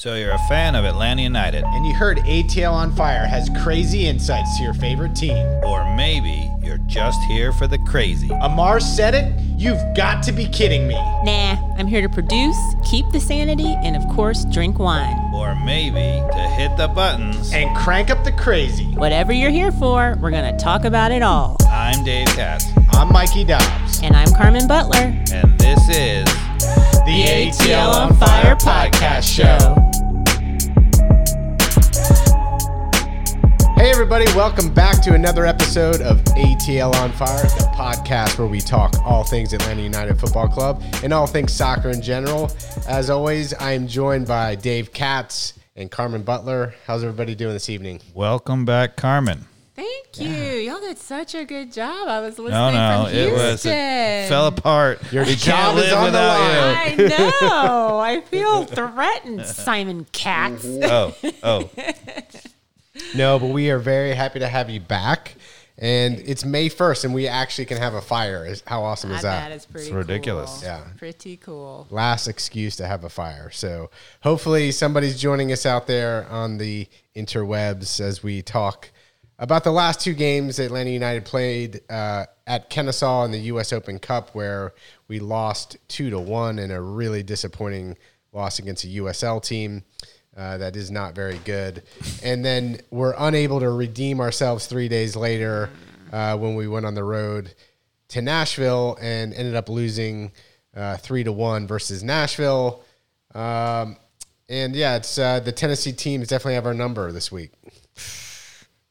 So you're a fan of Atlanta United, And you heard ATL on Fire has crazy insights to your favorite team. or maybe you're just here for the crazy. Amar said it? You've got to be kidding me. Nah, I'm here to produce, keep the sanity, and of course, drink wine. Or maybe to hit the buttons. And crank up the crazy. Whatever you're here for, we're gonna talk about it all. I'm Dave Katz, I'm Mikey Dobbs. And I'm Carmen Butler. and this is The ATL on Fire podcast show. Hey, everybody, welcome back to another episode of ATL on Fire, the podcast where we talk all things Atlanta United Football Club and all things soccer in general. As always, I am joined by Dave Katz and Carmen Butler. How's everybody doing this evening? Welcome Back, Carmen. Thank you. Y'all did such a good job. I was listening No, no, from it Houston. was it fell apart. Your we job can't is live on the without you. line. I know. I feel threatened, Simon Katz. Oh, oh, No, but we are very happy to have you back. And it's May 1st, and we actually can have a fire. How awesome is that? That is pretty It's ridiculous. cool. Yeah. Pretty cool. last excuse to have a fire. So hopefully somebody's joining us out there on the interwebs as we talk about the last two games that Atlanta United played uh, at Kennesaw in the U.S. Open Cup, where we lost two to one in a really disappointing loss against a USL team. Uh, that is not very good. And then we're unable to redeem ourselves three days later uh, when we went on the road to Nashville and ended up losing uh, three to one versus Nashville. Um, and yeah, it's uh, the Tennessee teams definitely have our number this week.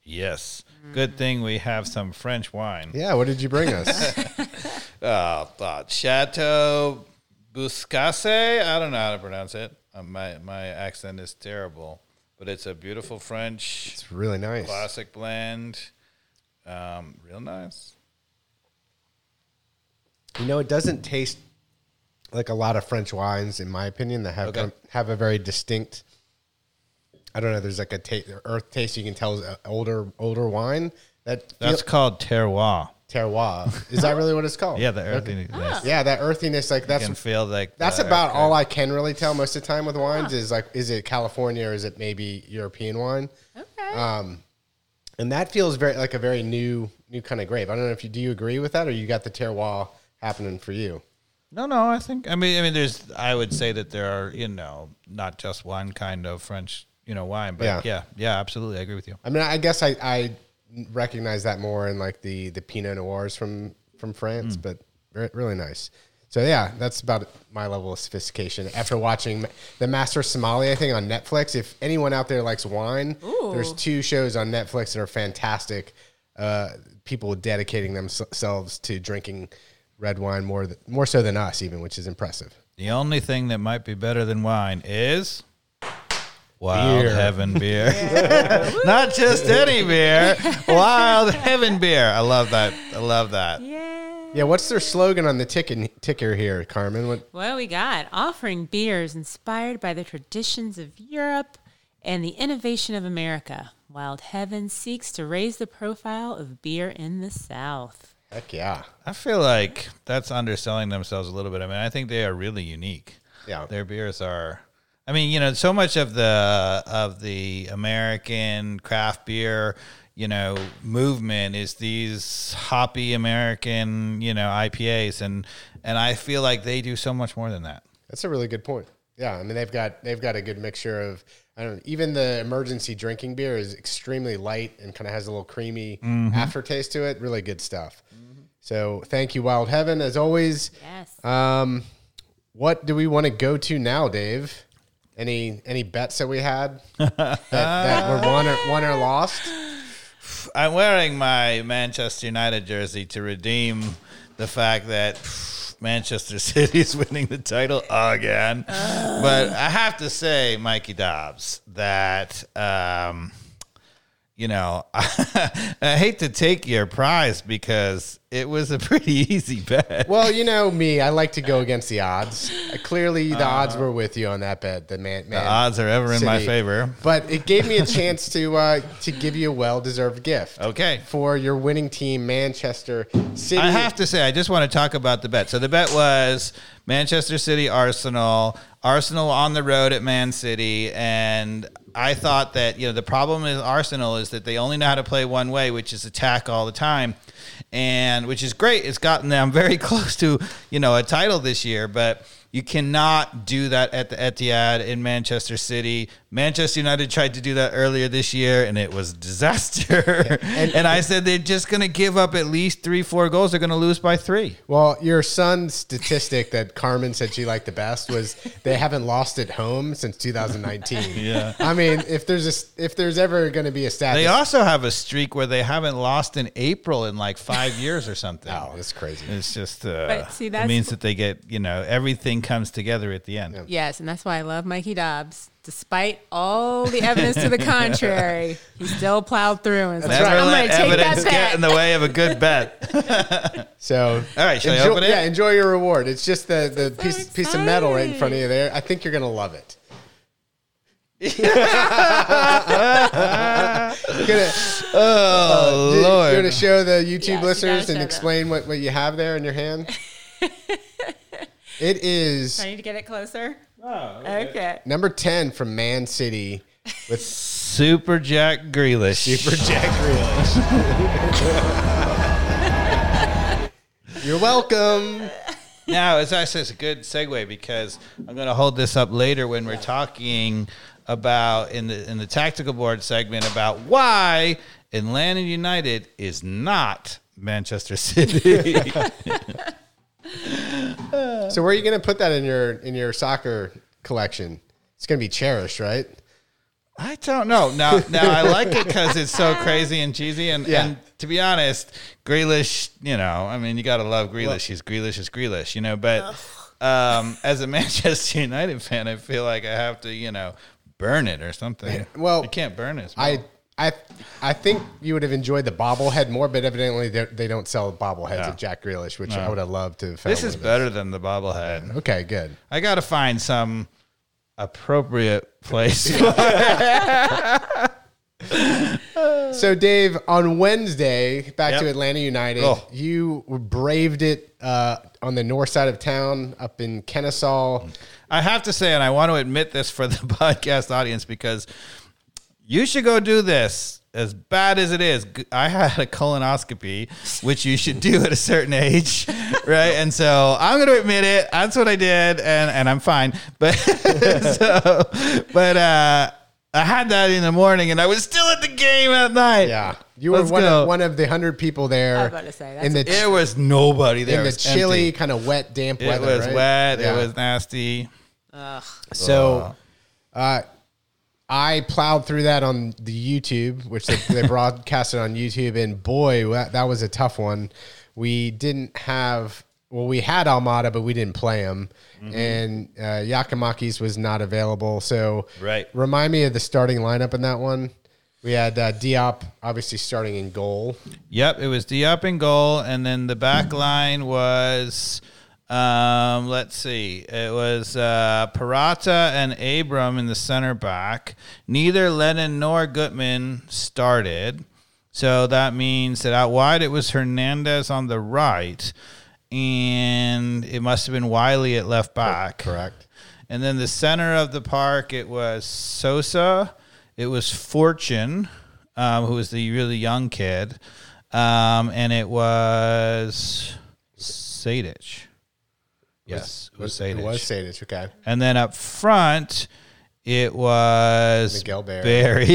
yes. Good thing we have some French wine. Yeah, what did you bring us? Uh, uh, Chateau Bouscassé. I don't know how to pronounce it. Uh, my my accent is terrible, but it's a beautiful French it's really nice. classic blend. Um, real nice. You know, it doesn't taste like a lot of French wines, in my opinion, that have Okay. have a very distinct. I don't know. There's like a ta- earth taste you can tell is older older wine. That That's called terroir. Terroir. Is that really what it's called? Yeah, the earthiness. Yeah, that earthiness. Like You that's can feel like That's about earth- all I can really tell most of the time with wines is like, is it California or is it maybe European wine? Okay. Um, and that feels very like a very new, new kind of grape. I don't know if you do you agree with that or you got the terroir happening for you. No, no. I think. I mean, I mean, there's. I would say that there are, you know, not just one kind of French, you know, wine, but Yeah. yeah, yeah, absolutely, I agree with you. I mean, I guess I, I recognize that more in like the the Pinot Noirs from from France, Hmm. but re- really nice. So yeah, that's about my level of sophistication after watching the Master Somali. I think on Netflix. If anyone out there likes wine, there's two shows on Netflix that are fantastic. Uh, people dedicating themselves to drinking red wine more th- more so than us, even, which is impressive. The only thing that might be better than wine is Wild Beer. Heaven beer. Not just any beer, Wild Heaven beer. I love that. I love that. yeah. Yeah, what's their slogan on the ticket ticker here, Carmen? What, Well, we got offering beers inspired by the traditions of Europe and the innovation of America. Wild Heaven seeks to raise the profile of beer in the South. heck yeah, I feel like that's underselling themselves a little bit. I mean, I think they are really unique. Yeah. Their beers are I mean, you know, so much of the of the American craft beer, you know, movement is these hoppy American, you know, IPAs and and I feel like they do so much more than that. That's a really good point. Yeah, I mean they've got they've got a good mixture of I don't know, even the emergency drinking beer is extremely light and kind of has a little creamy aftertaste to it. Really good stuff. So thank you, Wild Heaven, as always. Yes. Um, what do we want to go to now, Dave? Any any bets that we had that, that were won or won or lost? I'm wearing my Manchester United jersey to redeem the fact that Manchester City is winning the title again. But I have to say, Mikey Dobbs, that um, you know, I hate to take your prize because it was a pretty easy bet. Well, you know me, I like to go against the odds. Uh, clearly, the odds were with you on that bet. The man, man the odds are ever in my favor. but it gave me a chance to uh, to give you a well deserved gift. Okay. for your winning team, Manchester City. I have to say, I just want to talk about the bet. So the bet was Manchester City, Arsenal, Arsenal on the road at Man City, and I thought that you know the problem with Arsenal is that they only know how to play one way, which is attack all the time, and which is great. It's gotten them very close to you know a title this year, but. You cannot do that at the Etihad in Manchester City. Manchester United tried to do that earlier this year, and it was a disaster. and, I said they're just going to give up at least three, four goals. They're going to lose by three. Well, your son's statistic that Carmen said she liked the best was they haven't lost at home since 2019. Yeah. I mean, if there's a if there's ever going to be a stat, They also have a streak where they haven't lost in April in like five years or something. oh, that's crazy. It's just, uh, But see, it means that they get, you know, everything comes together at the end. Yes, and that's why I love Mikey Dobbs. Despite all the evidence to the contrary, he still plowed through and said, Never I'm going let to take that evidence get in the way of a good bet. So, All right, shall I enjoy, open it? Yeah, enjoy your reward. It's just the the so piece piece of metal right in front of you there. I think you're going to love it. gonna, oh, uh, you- Lord. You're going to show the YouTube Yes, listeners show and them. explain what, what you have there in your hand. It is I need to get it closer. Oh, Okay. number 10 from Man City with Super Jack Grealish. Super Jack Grealish. You're welcome. now, it's actually it's a good segue because I'm going to hold this up later when we're talking about in the in the tactical board segment about why Atlanta United is not Manchester City. So where are you going to put that in your in your soccer collection? It's going to be cherished, right? I don't know. Now, now I like it because it's so crazy and cheesy. And, Yeah. and to be honest, Grealish, you know, I mean, you got to love Grealish. He's Grealish is Grealish, you know. But um, as a Manchester United fan, I feel like I have to, you know, burn it or something. Well, you can't burn it. I I I think you would have enjoyed the bobblehead more, but evidently they they don't sell bobbleheads of Jack Grealish, which I would have loved to. Have found this is better than the bobblehead. Okay, good. I got to find some appropriate place. So, Dave, on Wednesday, back Yep. to Atlanta United, Oh. you braved it uh, on the north side of town, up in Kennesaw. I have to say, and I want to admit this for the podcast audience because you should go do this. As bad as it is, I had a colonoscopy, which you should do at a certain age, right? And so I'm going to admit it. That's what I did, and, and I'm fine. But so, but uh, I had that in the morning, and I was still at the game at night. Yeah, you were Let's one go. of, one of the hundred people there. I was about to say, that's in the There was nobody there. in the chilly, kind of wet, damp It weather. It was right? wet. Yeah. It was nasty. So, uh, I plowed through that on the YouTube, which they, they broadcasted on YouTube, and boy, that, that was a tough one. We didn't have, well, we had Almada, but we didn't play him, Mm-hmm. and uh, Giakoumakis was not available. So, Right. remind me of the starting lineup in that one. We had uh, Diop obviously starting in goal. Yep, it was Diop in goal, and then the back line was, um, let's see, it was uh, Purata and Abram in the center back. Neither Lennon nor Gutman started, so that means that out wide it was Hernandez on the right, and it must have been Wiley at left back. Correct. And then the center of the park, it was Sosa, it was Fortune, um, who was the really young kid, um, and it was Sejdić. Yes, it was It Sejdić. was Sejdić, okay. And then up front, it was Miguel Barry. Berry.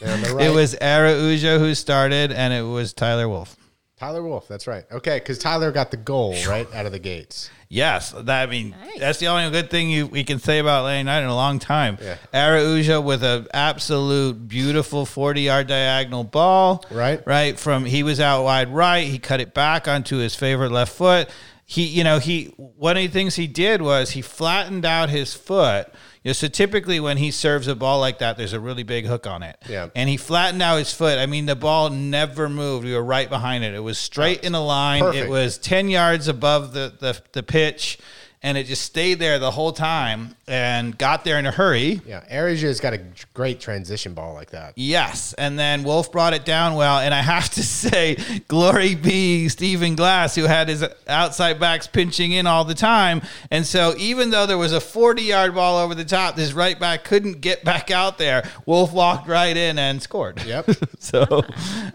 And on the right, it was Araujo who started, and it was Tyler Wolff. Tyler Wolff. That's right. Okay, because Tyler got the goal right out of the gates. Yes, that I mean Nice. that's the only good thing you we can say about Atlanta United in a long time. Yeah. Araujo with an absolute beautiful forty yard diagonal ball. Right. right from he was out wide right. He cut it back onto his favorite left foot, he, you know, he one of the things he did was he flattened out his foot. You know, so typically when he serves a ball like that, there's a really big hook on it. Yeah. And he flattened out his foot. I mean, the ball never moved. We were right behind it. It was straight in a line. Perfect. It was ten yards above the the, the pitch, and it just stayed there the whole time and got there in a hurry. Yeah, Araujo's got a great transition ball like that. Yes, and then Wolff brought it down well, and I have to say, glory be Stephen Glass, who had his outside backs pinching in all the time, and so even though there was a forty-yard ball over the top, this right back couldn't get back out there. Wolff walked right in and scored. Yep. so,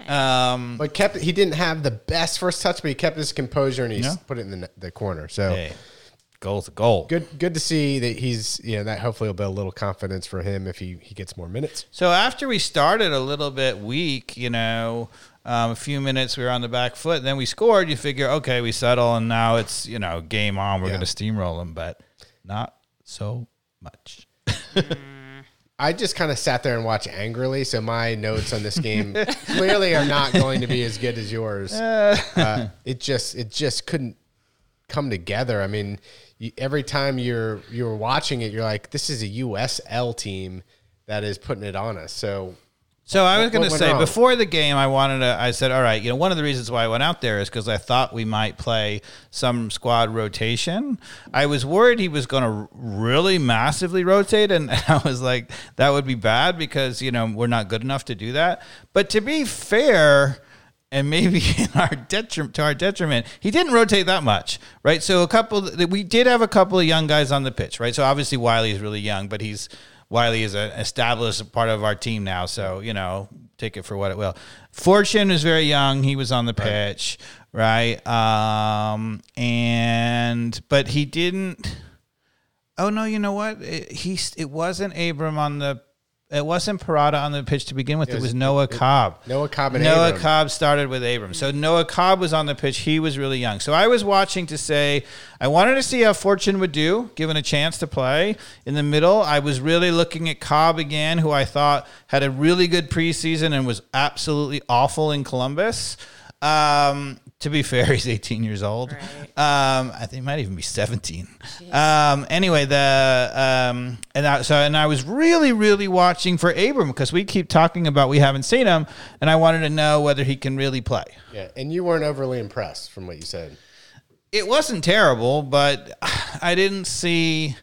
um, But kept he didn't have the best first touch, but he kept his composure and he Yeah. put it in the, the corner. So hey, goal's a goal. good good to see that he's you know that hopefully will build a little confidence for him if he he gets more minutes. So after we started a little bit weak, you know, um, a few minutes we were on the back foot, then we scored. You figure, okay, we settle, and now it's you know game on. We're Yeah. going to steamroll them, but not so much. I just kind of sat there and watched angrily, so my notes on this game clearly are not going to be as good as yours. Uh, it just it just couldn't come together. I mean, you, every time you're you're watching it, you're like, this is a USL team that is putting it on us. So So I was going to say wrong? before the game, I wanted to. I said, all right, you know, one of the reasons why I went out there is because I thought we might play some squad rotation. I was worried he was going to really massively rotate, and I was like, that would be bad because you know we're not good enough to do that. But to be fair. And maybe in our detriment, to our detriment, he didn't rotate that much, right? So a couple, we did have a couple of young guys on the pitch, right? So obviously Wiley is really young, but he's Wiley is an established part of our team now. So, you know, take it for what it will. Fortune is very young. He was on the pitch, right? Um, and, but he didn't. Oh, no, you know what? It, he, it wasn't Abram on the. It wasn't Purata on the pitch to begin with. It was, was- Noah Cobb. Noah Cobb and Noah Abram. Cobb started with Abram. So Noah Cobb was on the pitch. He was really young. So I was watching to say I wanted to see how Fortune would do, given a chance to play in the middle. I was really looking at Cobb again, who I thought had a really good preseason and was absolutely awful in Columbus. Um, to be fair, he's 18 years old. Um, I think he might even be 17. Um, anyway, the um, and I, so and I was really, really watching for Abram because we keep talking about we haven't seen him, and I wanted to know whether he can really play. Yeah, and you weren't overly impressed from what you said. It wasn't terrible, but I didn't see.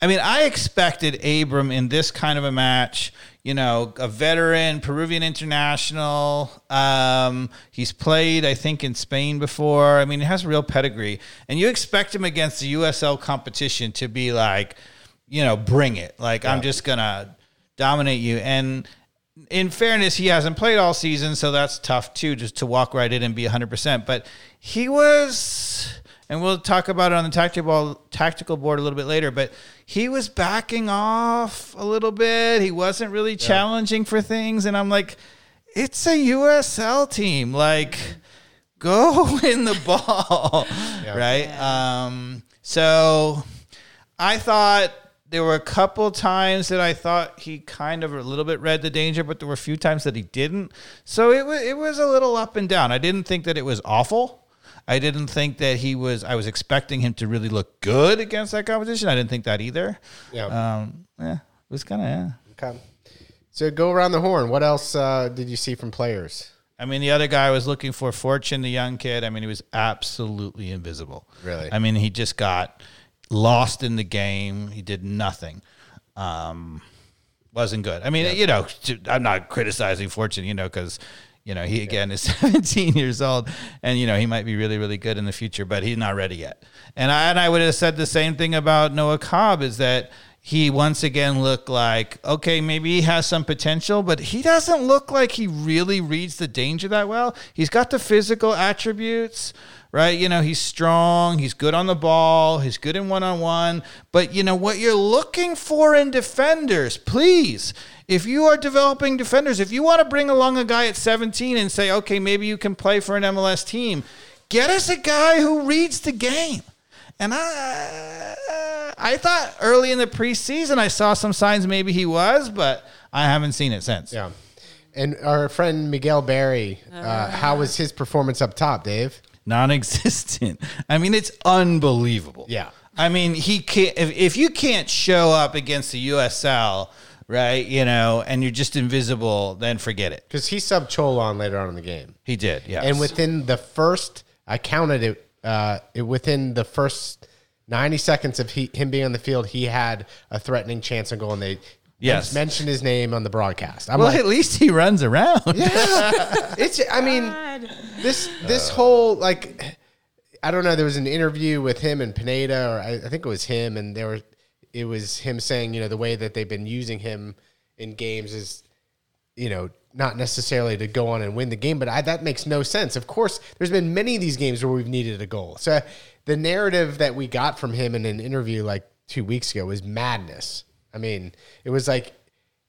I mean, I expected Abram in this kind of a match. You know, a veteran, Peruvian international. Um, he's played, I think, in Spain before. I mean, he has a real pedigree, and you expect him against the USL competition to be like, you know, bring it. Like I'm just gonna dominate you. And in fairness, he hasn't played all season, so that's tough too, just to walk right in and be 100%. But he was, and we'll talk about it on the tactical tactical board a little bit later. But he was backing off a little bit. He wasn't really challenging for things, and I'm like, it's a USL team. Like, go win the ball, right? Um, so I thought there were a couple times that I thought he kind of a little bit read the danger, but there were a few times that he didn't. So it was it was a little up and down. I didn't think that it was awful. I didn't think that he was. I was expecting him to really look good against that competition. I didn't think that either. Yeah. Um. Yeah. It was kind of. Yeah. Okay. So go around the horn. What else uh, did you see from players? I mean, the other guy was looking for Fortune, the young kid. I mean, he was absolutely invisible. Really? I mean, he just got lost in the game. He did nothing. Um, wasn't good. I mean, you know, I'm not criticizing Fortune, you know, because you know he again is 17 years old, and you know he might be really, really good in the future, but he's not ready yet. And I and I would have said the same thing about Noah Cobb is that he once again looked like okay maybe he has some potential but he doesn't look like he really reads the danger that well he's got the physical attributes right you know he's strong he's good on the ball he's good in one-on-one but you know what you're looking for in defenders please if you are developing defenders if you want to bring along a guy at 17 and say okay maybe you can play for an mls team get us a guy who reads the game and I, I thought early in the preseason I saw some signs maybe he was, but I haven't seen it since. Yeah. And our friend Miguel Berry, uh, how was his performance up top, Dave? Non-existent. I mean, it's unbelievable. Yeah. I mean, he can't. If, if you can't show up against the USL, right? You know, and you're just invisible, then forget it. Because he subbed Chol on later on in the game. He did, yeah. And within the first, I counted it, uh, it within the first 90 seconds of he, him being on the field, he had a threatening chance on goal, and they Yes. mention his name on the broadcast. I'm well, like, at least he runs around. yeah. it's, I mean, God. this this uh. whole like I don't know. There was an interview with him and Pineda, or I, I think it was him, and there were it was him saying, you know, the way that they've been using him in games is, you know, not necessarily to go on and win the game, but I, that makes no sense. Of course, there's been many of these games where we've needed a goal. So the narrative that we got from him in an interview like two weeks ago was madness. I mean, it was like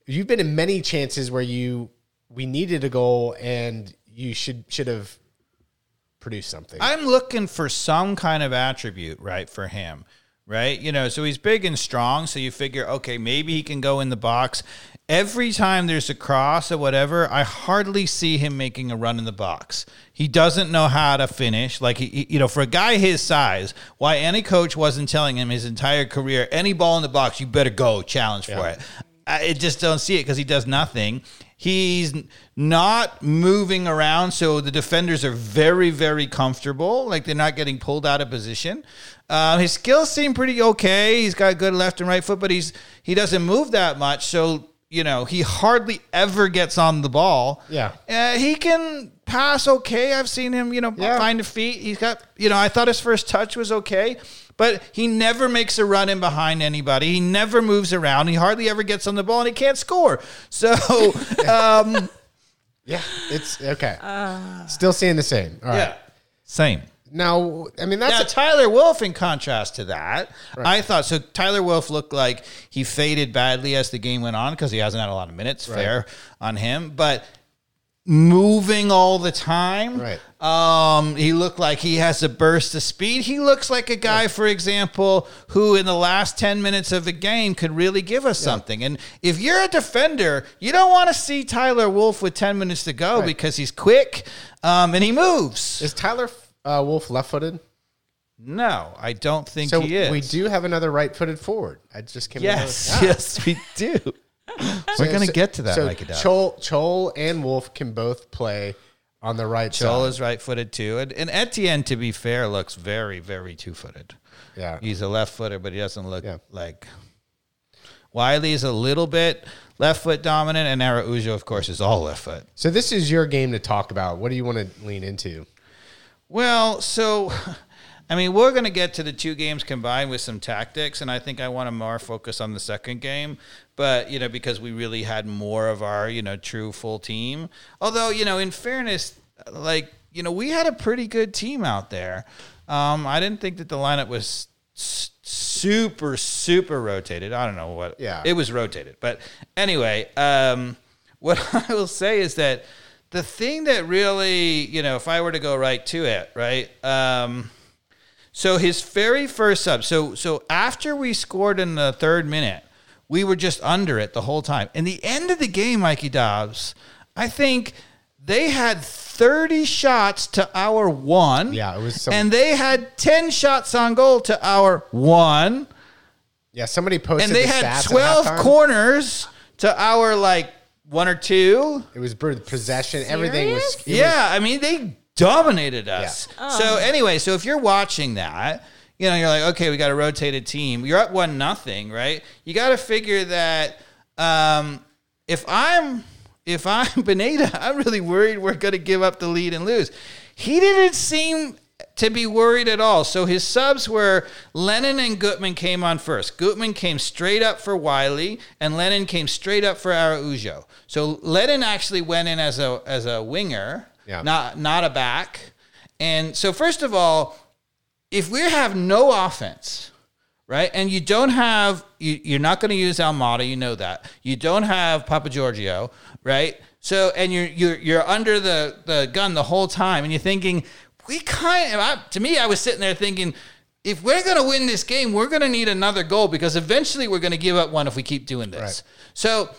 you've been in many chances where you we needed a goal and you should should have produced something. I'm looking for some kind of attribute, right, for him, right? You know, so he's big and strong, so you figure, okay, maybe he can go in the box. Every time there's a cross or whatever, I hardly see him making a run in the box. He doesn't know how to finish. Like, he, he- you know, for a guy his size, why any coach wasn't telling him his entire career, any ball in the box, you better go challenge for it. I I just don't see it because he does nothing. He's not moving around, so the defenders are very, very comfortable. Like they're not getting pulled out of position. Uh, his skills seem pretty okay. He's got good left and right foot, but he's he doesn't move that much. So you know he hardly ever gets on the ball. Yeah. uh, he can pass okay. I've seen him, you know, Yeah. find a feet. He's got, you know, I thought his first touch was okay, but he never makes a run in behind anybody. He never moves around. He hardly ever gets on the ball, and he can't score. So, um, yeah, it's okay. Uh. Still seeing the same. All right. yeah, same. Now, I mean, that's Now, Tyler Wolff, in contrast to that, I thought so. Tyler Wolff looked like he faded badly as the game went on because he hasn't had a lot of minutes. Fair on him, but moving all the time. Right. Um, he looked like he has a burst of speed. He looks like a guy, for example, who in the last 10 minutes of a game could really give us something. And if you're a defender, you don't want to see Tyler Wolff with 10 minutes to go Right. because he's quick um, and he moves. is Tyler uh, Wolff left-footed. No, I don't think So he is. we do have another right-footed forward. I just came. Yes, yes, we do. We're gonna So- get to that So like a dog. Chol, Chol and Wolff can both play on the right side. is right-footed too, and, and Etienne, to be fair, looks very, very two-footed. yeah. He's a left-footer, but he doesn't look Yeah. like. Wiley's a little bit left foot dominant, and Araujo, of course, is all left foot. So this is your game to talk about. What do you want to lean into? Well, so I mean, we're going to get to the two games combined with some tactics, and I think I want to more focus on the second game. But you know, because we really had more of our you know true full team. Although you know, in fairness, like you know, we had a pretty good team out there. Um, I didn't think that the lineup was super super rotated. I don't know what. Yeah. it was rotated, but anyway, um, what I will say is that the thing that really, you know, if I were to go right to it, right. Um, so his very first sub. So so after we scored in the third minute, we were just under it the whole time. In the end of the game, Mikey Dobbs, I think they had 30 shots to our one. Yeah, it was some- and they had 10 shots on goal to our one. Yeah, somebody posted And they the had stats 12 corners to our like one or two. It was possession. Everything was. Serious? it was- Yeah, I mean they dominated us. Yeah. So anyway, so if you're watching that, you know, you're like, okay, we got a rotated team. You're up one nothing, right? You got to figure that um, if I'm if I'm Pineda, I'm really worried we're going to give up the lead and lose. He didn't seem to be worried at all. So his subs were Lennon and Gutman came on first. Gutman came straight up for Wiley, and Lennon came straight up for Araujo. So Lennon actually went in as a as a winger, Yeah. not not a back. And so first of all, if we have no offense, right, and you don't have, you, you're not going to use Almada, you know that. You don't have Papa Giorgio, right? So, and you're you're you're under the the gun the whole time, and you're thinking, we kind of. I, to me, I was sitting there thinking. If we're going to win this game, we're going to need another goal because eventually we're going to give up one if we keep doing this. Right. So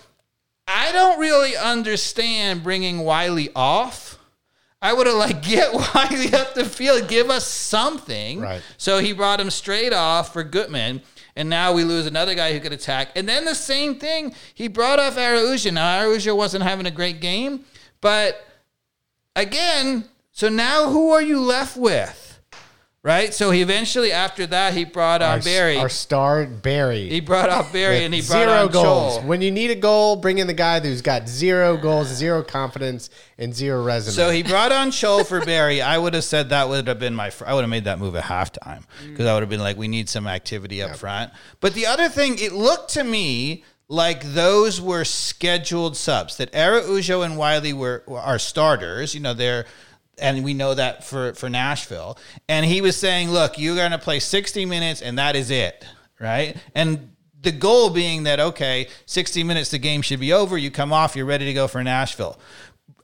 I don't really understand bringing Wiley off. I would have like get why Wiley up the field, give us something. Right. So he brought him straight off for Gutman. And now we lose another guy who could attack. And then the same thing, he brought off Araujo. Now Araujo wasn't having a great game, but again, so now who are you left with? Right? So he eventually after that he brought on Our, Berry. our star Berry. he brought off Berry and he brought zero on goals. Chol. When you need a goal, bring in the guy who's got zero goals, zero confidence, and zero resume. So he brought on Chol for Berry. I would have said that would have been my. fr- I would have made that move at halftime because I would have been like, we need some activity up front. But the other thing, it looked to me like those were scheduled subs. That Araujo and Wiley were are starters. You know, they're. And we know that for, for Nashville. And he was saying, look, you're going to play 60 minutes and that is it. Right. And the goal being that, okay, 60 minutes, the game should be over. You come off, you're ready to go for Nashville.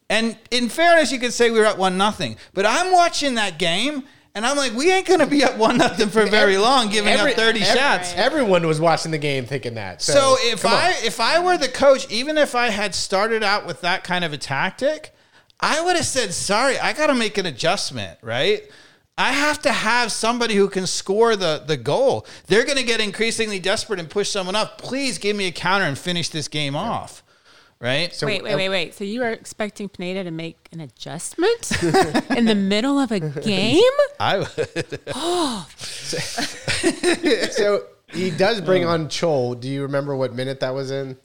And in fairness, you could say we were up one nothing. But I'm watching that game, and I'm like, we ain't gonna be up one nothing for very long, giving Every- up 30 ev- shots. Everyone was watching the game thinking that. So, So if come on. I if I were the coach, even if I had started out with that kind of a tactic, I would have said, "Sorry, I got to make an adjustment." Right? I have to have somebody who can score the the goal. They're going to get increasingly desperate and push someone up. Please give me a counter and finish this game off. Right? So- wait, wait, uh, wait, wait. So you were expecting Pineda to make an adjustment in the middle of a game? I would. so he does bring oh. on Chol. Do you remember what minute that was in?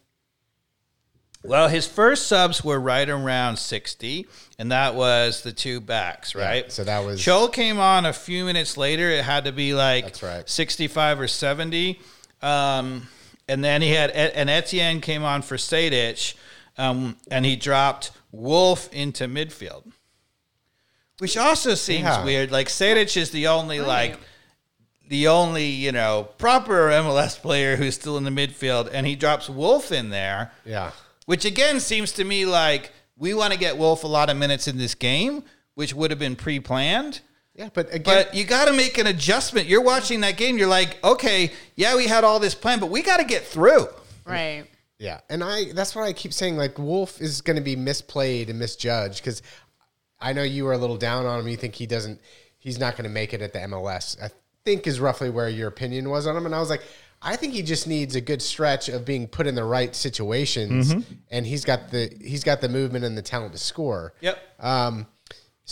Well, his first subs were right around 60, and that was the two backs, right? so that was- Chol came on a few minutes later. It had to be like That's right. 65 or 70. Um, and then he had, and Etienne came on for Sejdić, um, and he dropped Wolff into midfield, which also seems Yeah. weird. Like Sejdić is the only, like, the only, you know, proper MLS player who's still in the midfield, and he drops Wolff in there. Yeah. Which again seems to me like we want to get Wolff a lot of minutes in this game, which would have been pre-planned. Yeah, but again, But you got to make an adjustment. You're watching that game. You're like, okay, yeah, we had all this plan, but we got to get through. Right. Yeah, and I that's why I keep saying like Wolff is going to be misplayed and misjudged because I know you were a little down on him. You think he doesn't, he's not going to make it at the MLS. I think is roughly where your opinion was on him, and I was like, I think he just needs a good stretch of being put in the right situations, and he's got the he's got the movement and the talent to score. Yep. Um,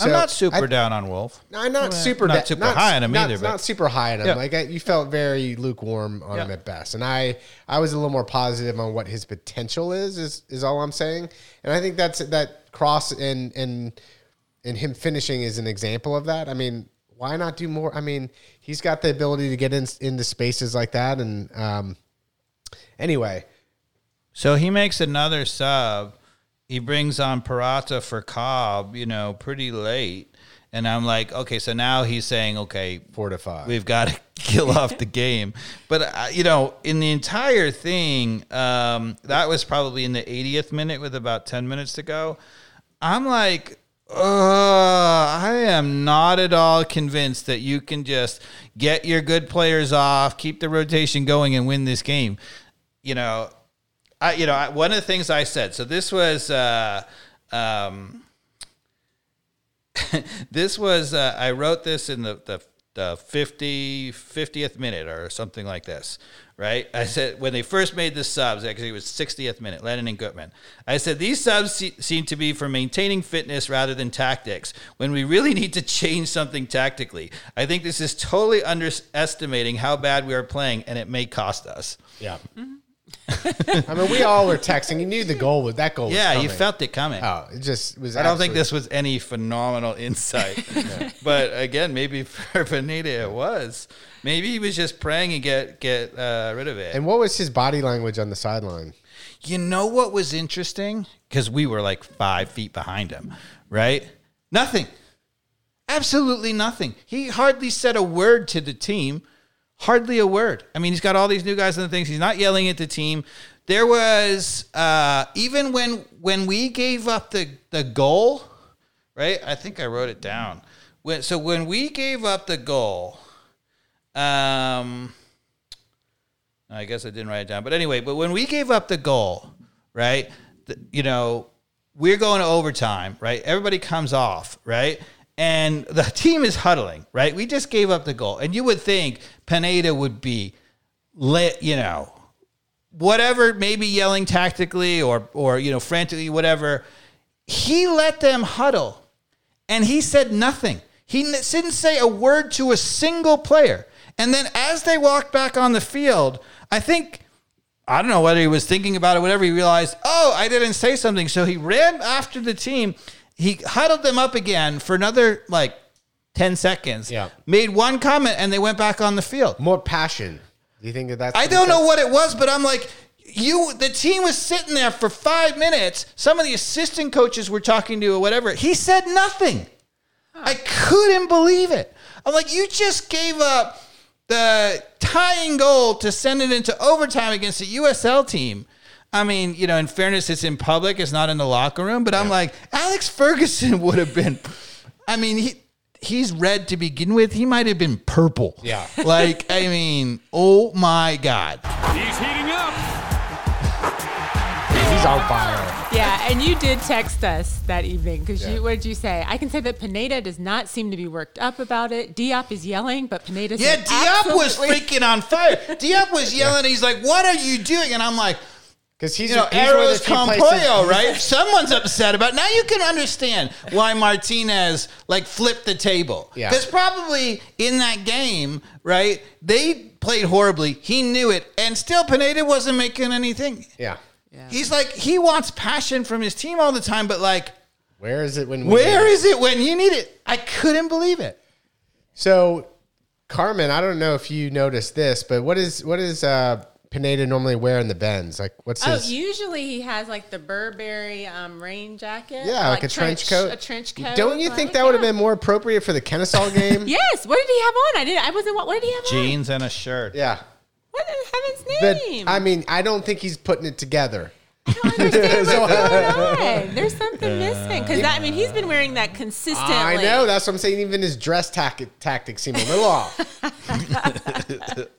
I'm not super I- down on Wolff. No, I'm not super, down. not da- super high on him not, either, but- Not super high on him. Yeah. Like I, you felt very lukewarm on him at best, and I, I was a little more positive on what his potential is. Is is all I'm saying, and I think that's that cross and and and him finishing is an example of that. I mean, why not do more? I mean, he's got the ability to get in, into spaces like that, and um, anyway, So he makes another sub. He brings on Purata for Cobb, you know, pretty late. And I'm like, okay, so now he's saying, okay, four to five. we've got to kill off the game. But uh, you know, in the entire thing, um, that was probably in the 80th minute with about 10 minutes to go. I'm like, uh, I am not at all convinced that you can just get your good players off, keep the rotation going, and win this game. You know, I, you know, I, one of the things I said. So this was. Uh, um, this was uh, I wrote this in the, the the 50 50th minute or something like this, right? I said when they first made the subs, actually it was 60th minute, Lennon and Gutman. I said these subs se- seem to be for maintaining fitness rather than tactics. When we really need to change something tactically, I think this is totally underestimating how bad we are playing, and it may cost us. yeah. Mm-hmm. I mean, we all were texting. You knew the goal was that goal. was Yeah, you coming. felt it coming. Oh, it just was. I don't think absolute- this was any phenomenal insight. But again, maybe for Pineda it was. Maybe he was just praying and get get uh, rid of it. And what was his body language on the sideline? you know what was interesting? Because we were like five feet behind him, right? Nothing. Absolutely nothing. He hardly said a word to the team. Hardly a word. I mean, he's got all these new guys and things. He's not yelling at the team. There was uh, even when when we gave up the the goal, right? I think I wrote it down. When, so when we gave up the goal, um, I guess I didn't write it down. But anyway, but when we gave up the goal, right? The, you know, we're going to overtime, right? Everybody comes off, right? And the team is huddling, right? We just gave up the goal. And you would think Pineda would be lit, you know, whatever, maybe yelling tactically or or you know, frantically, whatever. He let them huddle and he said nothing. He didn't say a word to a single player. And then as they walked back on the field, I think I don't know whether he was thinking about it, whatever. He realized, oh, I didn't say something. So he ran after the team. He huddled them up again for another like 10 seconds. Yeah. Made one comment and they went back on the field. More passion. Do you think that that's? I don't know what it was, but I'm like, you, the team was sitting there for five minutes. Some of the assistant coaches were talking to or whatever. He said nothing. I couldn't believe it. I'm like, you just gave up the tying goal to send it into overtime against a USL team. I mean, you know, in fairness, it's in public, it's not in the locker room, but I'm like, Alex Ferguson would have been, I mean, he, he's red to begin with. He might have been purple. Yeah. Like, I mean, oh my God. He's heating up. He's on fire. Yeah, and you did text us that evening because Yeah. you what did you say? I can say that Pineda does not seem to be worked up about it. Diop is yelling, but Pineda Yeah, said Diop was freaking on fire. Diop was yelling. He's like, "What are you doing?" And I'm like, Because he's you know, he's one of arrows con places- pollo, right? Someone's upset about. Now you can understand why Martinez like flipped the table. Yeah. because probably in that game, right? They played horribly. He knew it, and still Pineda wasn't making anything. Yeah. He's like he wants passion from his team all the time, but like, Where is it when? we where need it? is it when you need it? I couldn't believe it. So, Carmen, I don't know if you noticed this, but what is what is uh, Pineda normally wear in the bends? Like, what's his? Oh, his? usually he has like the Burberry um, rain jacket. yeah, or, like, a trench, coat. A trench coat. Don't you think like, that would have yeah. been more appropriate for the Kennesaw game? Yes. What did he have on? I didn't. I wasn't. What, what did he have on? Jeans and a shirt. Yeah. What in heaven's But name? I mean, I don't think he's putting it together. I don't understand what's going on. There's something missing because I mean he's been wearing that consistently. I know. That's what I'm saying. Even his dress tac- tactics seem a little off.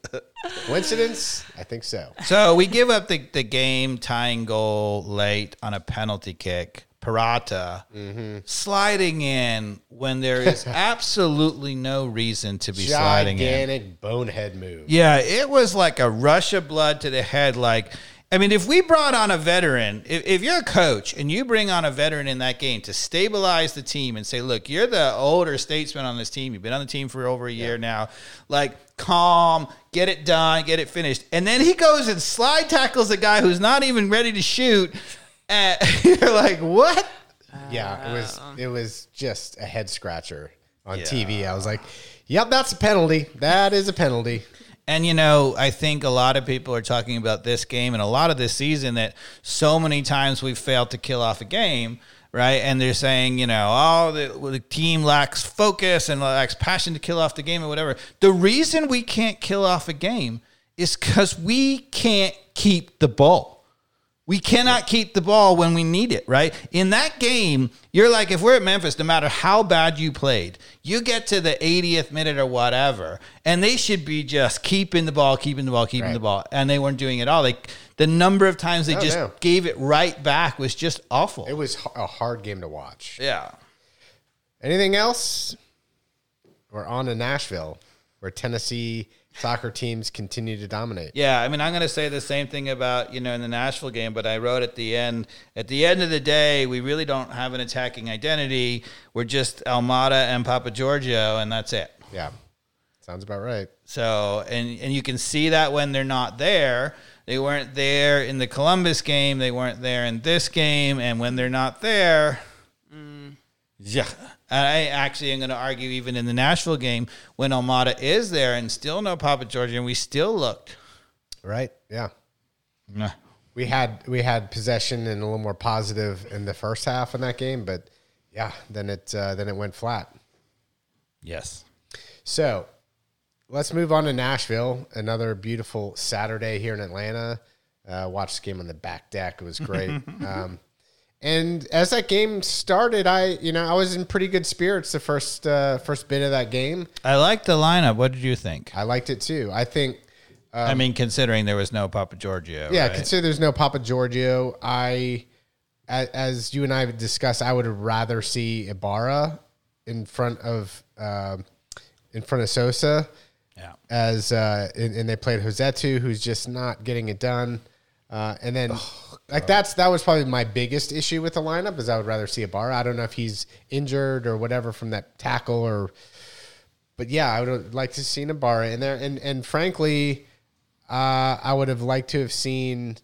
Coincidence? I think so. So we give up the, the game tying goal late on a penalty kick. Purata Mm-hmm. sliding in when there is absolutely no reason to be sliding in. Gigantic bonehead move. Yeah, it was like a rush of blood to the head. Like, I mean, if we brought on a veteran, if, if you're a coach and you bring on a veteran in that game to stabilize the team and say, look, you're the older statesman on this team. You've been on the team for over a year now. Like, calm, get it done, get it finished. And then he goes and slide tackles a guy who's not even ready to shoot. And you're like, what? Yeah, it was uh. it was just a head scratcher on Yeah. TV. I was like, "Yep, that's a penalty. That is a penalty." And you know, I think a lot of people are talking about this game and a lot of this season that so many times we've failed to kill off a game, right? And they're saying, you know, oh, the, the team lacks focus and lacks passion to kill off the game or whatever. The reason we can't kill off a game is because we can't keep the ball. We cannot keep the ball when we need it, right? In that game, you're like, if we're at Memphis, no matter how bad you played, you get to the 80th minute or whatever, and they should be just keeping the ball, keeping the ball, keeping Right. the ball. And they weren't doing it all. Like the number of times they Oh, just no. gave it right back was just awful. It was a hard game to watch. yeah. Anything else? We're on to Nashville, where Tennessee soccer teams continue to dominate. Yeah, I mean, I'm going to say the same thing about you know in the Nashville game, but I wrote at the end. At the end of the day, we really don't have an attacking identity. We're just Almada and Papa Giorgio, and that's it. Yeah, sounds about right. So, and and you can see that when they're not there. They weren't there in the Columbus game. They weren't there in this game, and when they're not there, mm. yeah. And I actually am going to argue even in the Nashville game when Almada is there and still no Papa Giorgio, and we still looked. Right? Yeah. Nah. We had we had possession and a little more positive in the first half in that game, but yeah, then it uh, then it went flat. Yes. So let's move on to Nashville. Another beautiful Saturday here in Atlanta. Uh, watched the game on the back deck. It was great. um, and as that game started, I you know I was in pretty good spirits the first uh, first bit of that game. I liked the lineup. What did you think? I liked it too. I think I mean, considering there was no Papa Giorgio. yeah, right? consider there's no Papa Giorgio. I as, as you and I have discussed, I would rather see Ibarra in front of uh, in front of Sosa Yeah. as uh, and, and they played Rossetto, who's just not getting it done. Uh, and then like that's that was probably my biggest issue with the lineup is I would rather see Ibarra. I don't know if he's injured or whatever from that tackle or, but yeah, I would like to see Ibarra in there. And and frankly, uh, I would have liked to have seen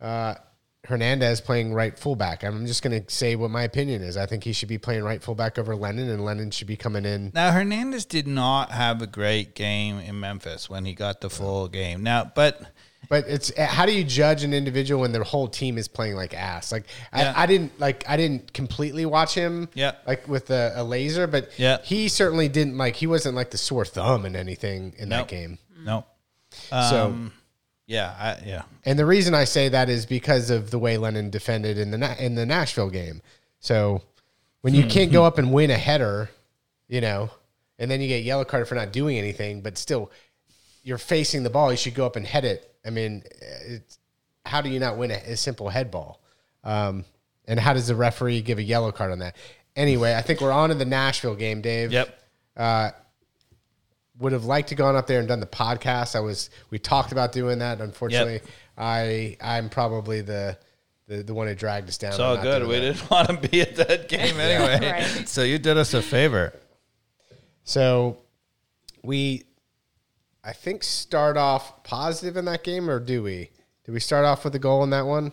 uh, Hernandez playing right fullback. I'm just going to say what my opinion is. I think he should be playing right fullback over Lennon, and Lennon should be coming in. Now Hernandez did not have a great game in Memphis when he got the full game. Now, but But it's eh, how do you judge an individual when their whole team is playing like ass? Like Yeah. I, I didn't like I didn't completely watch him. Yeah. Like with a, a laser, but Yeah. he certainly didn't like he wasn't like the sore thumb in anything in Nope. that game. no. so Um, yeah, I, yeah. and the reason I say that is because of the way Lennon defended in the in the Nashville game. So when you hmm. can't go hmm. up and win a header, you know, and then you get yellow card for not doing anything, but still you're facing the ball, you should go up and head it. I mean, it's, how do you not win a, a simple head ball? Um, and how does the referee give a yellow card on that? Anyway, I think we're on to the Nashville game, Dave. Yep. Would have liked to gone up there and done the podcast. I was we talked about doing that. Unfortunately, I I'm probably the the, the one who dragged us down. It's all good. We that. didn't want to be at that game anyway. Right. So you did us a favor. So we, I think, start off positive in that game, or do we? Did we start off with a goal in that one?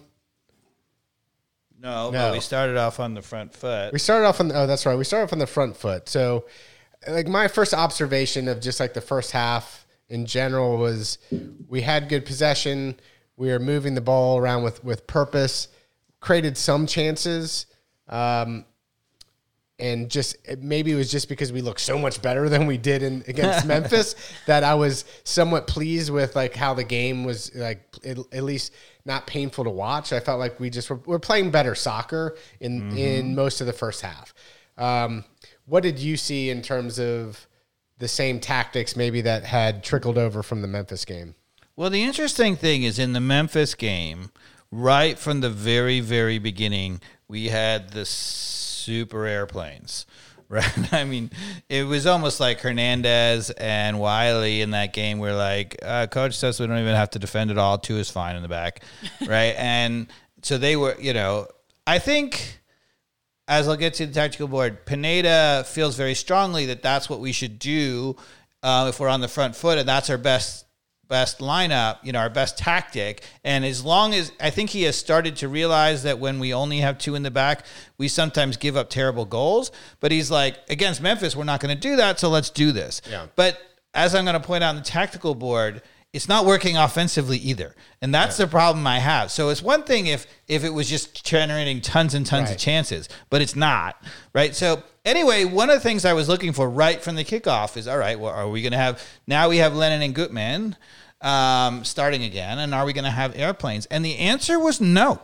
No, No. but we started off on the front foot. We started off on. Oh, that's right. We started off on the front foot. So, like my first observation of just like the first half in general was we had good possession. We were moving the ball around with with purpose, created some chances. Um, and just maybe it was just because we looked so much better than we did in against Memphis that I was somewhat pleased with like how the game was like at, at least not painful to watch. I felt like we just were, we're playing better soccer in in most of the first half. Um, what did you see in terms of the same tactics maybe that had trickled over from the Memphis game? Well, the interesting thing is in the Memphis game, right from the very, very beginning, we had the super airplanes. Right. I mean, it was almost like Hernandez and Wiley in that game were like, uh, coach says we don't even have to defend it all. Two is fine in the back. Right. and so they were, you know, I think as I'll get to the tactical board, Pineda feels very strongly that that's what we should do uh, if we're on the front foot, and that's our best best lineup, you know, our best tactic. And as long as I think he has started to realize that when we only have two in the back, we sometimes give up terrible goals. But he's like, against Memphis, we're not going to do that, so let's do this. Yeah. But as I'm going to point out on the tactical board, it's not working offensively either. And that's the problem I have. So it's one thing if if it was just generating tons and tons of chances, but it's not, right? So anyway, one of the things I was looking for right from the kickoff is all right, well, are we going to have now we have Lennon and Gutman um, starting again, and are we going to have airplanes? And the answer was no.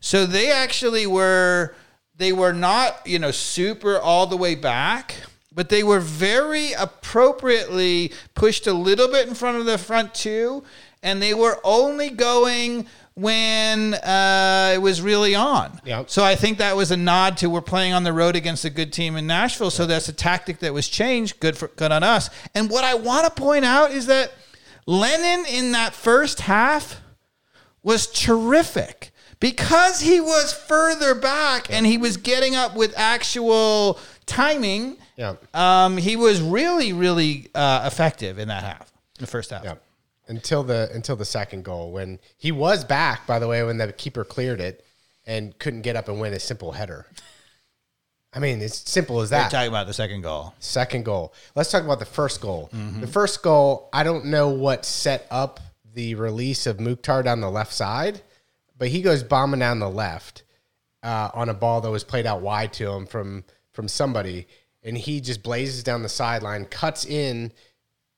So they actually were they were not you know super all the way back. But they were very appropriately pushed a little bit in front of the front two, and they were only going when uh, it was really on. Yep. So I think that was a nod to we're playing on the road against a good team in Nashville. So that's a tactic that was changed. Good for good on us. And what I want to point out is that Lennon in that first half was terrific because he was further back and he was getting up with actual timing. Yeah. Um, he was really, really uh, effective in that half, the first half. Yeah. Until the until the second goal when he was back, by the way, when the keeper cleared it and couldn't get up and win a simple header. I mean, it's simple as We're that. talking about the second goal. Second goal. Let's talk about the first goal. Mm-hmm. The first goal, I don't know what set up the release of Mukhtar down the left side, but he goes bombing down the left uh, on a ball that was played out wide to him from from somebody, and he just blazes down the sideline, cuts in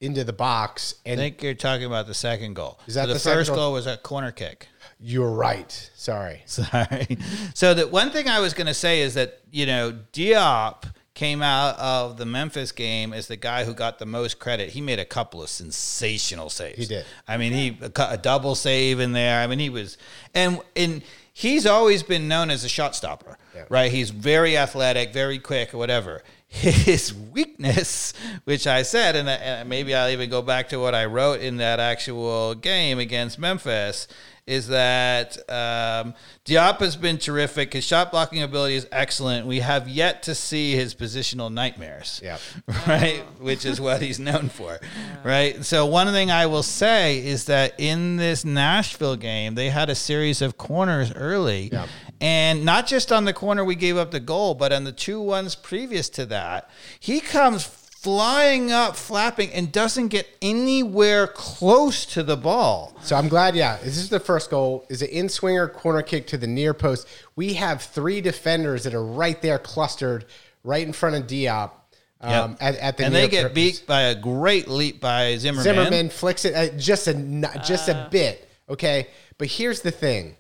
into the box, And I think you're talking about the second goal. Is that so the, the first goal? goal was a corner kick. you're right. Sorry. Sorry. So the one thing I was going to say is that you know Diop came out of the Memphis game as the guy who got the most credit. He made a couple of sensational saves. He did. I mean, he a, cou- a double save in there. I mean, he was and and he's always been known as a shot stopper, Yeah. right? He's very athletic, very quick, or whatever. His weakness, which I said, and, and maybe I'll even go back to what I wrote in that actual game against Memphis, is that um, Diop has been terrific. His shot blocking ability is excellent. We have yet to see his positional nightmares Yeah. right? Which is what he's known for, right? So one thing I will say is that in this Nashville game, they had a series of corners early, Yeah. And not just on the corner we gave up the goal, but on the two ones previous to that, he comes flying up, flapping, and doesn't get anywhere close to the ball. So I'm glad, yeah. This is the first goal. Is an in swinger corner kick to the near post. We have three defenders that are right there clustered right in front of Diop. Um, at, at the and they get post. beat by a great leap by Zimmerman. Zimmerman flicks it uh, just a n- just a bit, okay. But here's the thing: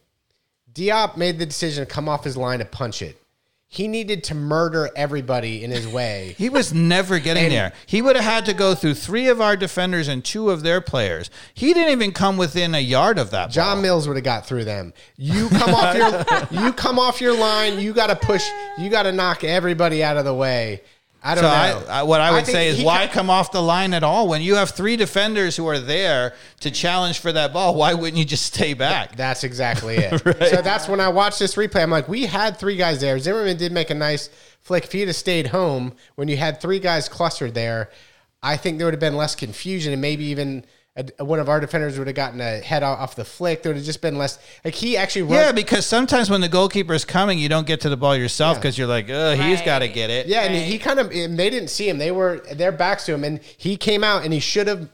Diop made the decision to come off his line to punch it. He needed to murder everybody in his way. He was never getting And- there. He would have had to go through three of our defenders and two of their players. He didn't even come within a yard of that. John ball. Mills would have got through them. You come off your you come off your line. You got to push. You got to knock everybody out of the way. I don't So know. I, I, what I would think say is, why ca- come off the line at all when you have three defenders who are there to challenge for that ball? Why wouldn't you just stay back? That's exactly it. So that's when I watched this replay. I'm like, we had three guys there. Zimmerman did make a nice flick. If he'd have stayed home when you had three guys clustered there, I think there would have been less confusion and maybe even a, one of our defenders would have gotten a head off off the flick. There would have just been less. Like he actually run, Yeah, because sometimes when the goalkeeper is coming, you don't get to the ball yourself Yeah. because you're like, oh, he's got to get it. Yeah, and he kind of they didn't see him. They were their backs to him, and he came out and he should have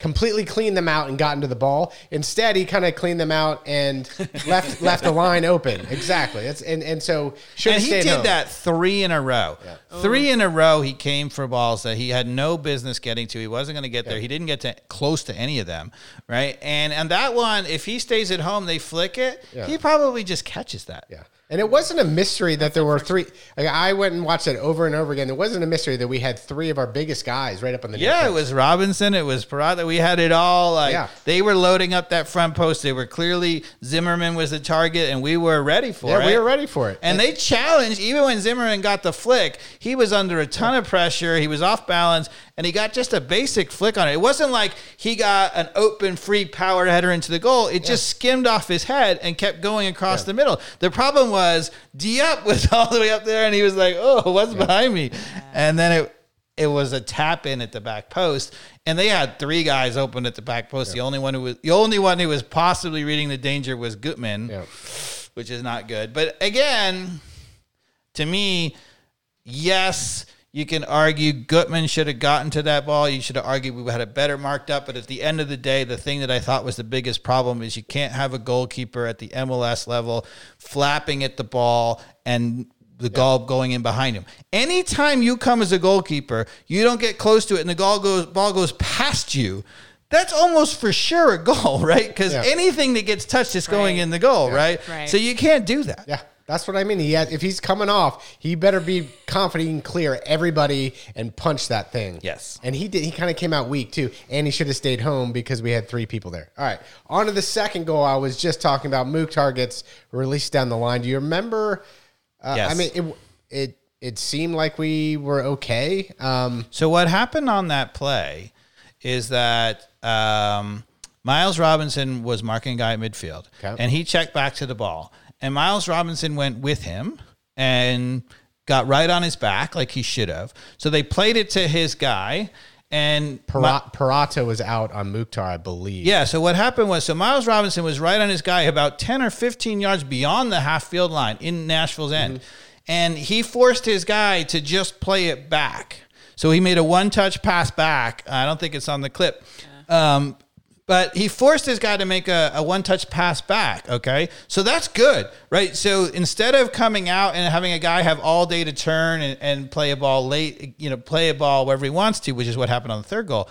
completely cleaned them out and gotten to the ball. Instead, he kind of cleaned them out and left left the line open. Exactly. That's and and so should and he did home. that three in a row. Three in a row, he came for balls that he had no business getting to. He wasn't going to get there. He didn't get to close to any of them, right? And and that one, if he stays at home, they flick it. Yeah. He probably just catches that. Yeah. And it wasn't a mystery that there were three. Like I went and watched it over and over again. It wasn't a mystery that we had three of our biggest guys right up on the Yeah, it was Robinson. It was Purata. We had it all. Like Yeah. they were loading up that front post. They were clearly Zimmerman was the target, and we were ready for it. Yeah, it. we were ready for it. And they challenged, even when Zimmerman got the flick, he was under a ton of pressure. He was off balance, and he got just a basic flick on it. It wasn't like he got an open, free power header into the goal. It just skimmed off his head and kept going across the middle. The problem was Diop was all the way up there, and he was like, "Oh, what's behind me?" And then it it was a tap in at the back post, and they had three guys open at the back post. The only one who was the only one who was possibly reading the danger was Gutman Yeah. which is not good. But again, to me, yes, you can argue Gutman should have gotten to that ball. You should have argued we had it better marked up. But at the end of the day, the thing that I thought was the biggest problem is you can't have a goalkeeper at the MLS level flapping at the ball and the goal going in behind him. Anytime you come as a goalkeeper, you don't get close to it and the goal goes ball goes past you. That's almost for sure a goal, right? Because Yeah. anything that gets touched is going Right. in the goal, right? Right. So you can't do that. Yeah, that's what I mean. He had, if he's coming off, he better be confident and clear everybody and punch that thing. Yes. and he did. He kind of came out weak too, and he should have stayed home because we had three people there. All right, on to the second goal. I was just talking about Mukhtar targets released down the line. Do you remember? Uh, Yes. I mean, it it it seemed like we were okay. Um, So what happened on that play is that um, Miles Robinson was marking a guy at midfield, Okay. and he checked back to the ball, and Miles Robinson went with him and got right on his back like he should have. So they played it to his guy, and Para- Purata was out on Mukhtar, I believe. Yeah, so what happened was so Miles Robinson was right on his guy about 10 or 15 yards beyond the half field line in Nashville's end. And he forced his guy to just play it back. So he made a one touch pass back. I don't think it's on the clip. Um, but he forced his guy to make a, a one touch pass back. Okay. So that's good, right? So instead of coming out and having a guy have all day to turn and, and play a ball late, you know, play a ball wherever he wants to, which is what happened on the third goal,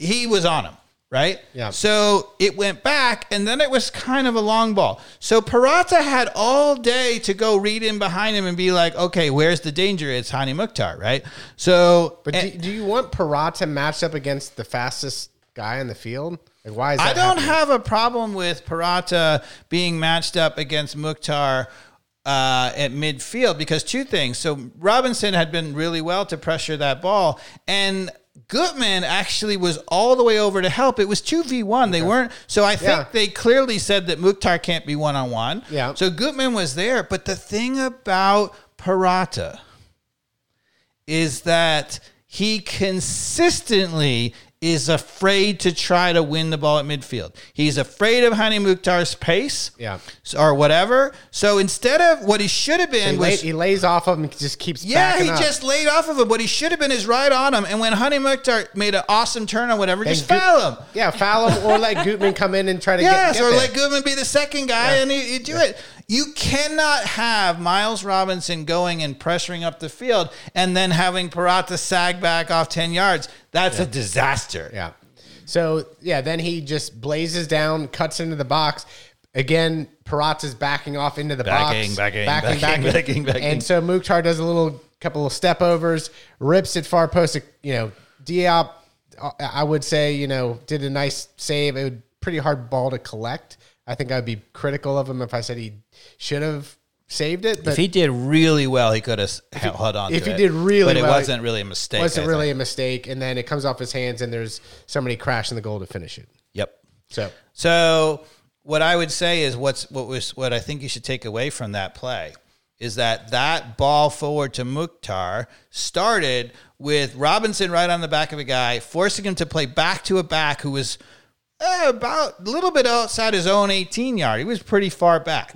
he was on him. Right? Yeah. So it went back, and then it was kind of a long ball. So Purata had all day to go read in behind him and be like, okay, where's the danger? It's Hany Mukhtar, right? So, But and- do, do you want Purata matched up against the fastest guy in the field? Like, why is I don't happening? have a problem with Purata being matched up against Mukhtar uh, at midfield because two things. So Robinson had been really well to pressure that ball, and Gutman actually was all the way over to help. It was two v one. They weren't. So I think Yeah. they clearly said that Mukhtar can't be one on one. Yeah. So Gutman was there, but the thing about Purata is that he consistently is afraid to try to win the ball at midfield. He's afraid of Hany Mukhtar's pace, Yeah. or whatever. So instead of what he should have He, been lay, was. he lays off of him and just keeps yeah, he up. just laid off of him. What he should have been is right on him. And when Hany Mukhtar made an awesome turn or whatever, And just Gut- foul him. Yeah, foul him or let Gutman come in and try to Yes, get, get or there. let Gutman be the second guy and you, you do it. You cannot have Miles Robinson going and pressuring up the field and then having Purata sag back off 10 yards. That's a disaster. Yeah. So yeah, then he just blazes down, cuts into the box. Again, Purata's backing off into the box. Backing, box, backing, backing, backing, backing. and so Mukhtar does a little couple of step overs, rips it far post. You know, Diop, uh, I would say, you know, did a nice save. It was pretty hard ball to collect. I think I'd be critical of him if I said he should have saved it, but If he did really well, he could have held on if he it. did really well. But it well, wasn't really a mistake. wasn't I really think. a mistake. And then it comes off his hands, and there's somebody crashing the goal to finish it. Yep. So So what I would say is what's what was what I think you should take away from that play is that that ball forward to Mukhtar started with Robinson right on the back of a guy, forcing him to play back to a back who was eh, about a little bit outside his own 18 yard. He was pretty far back.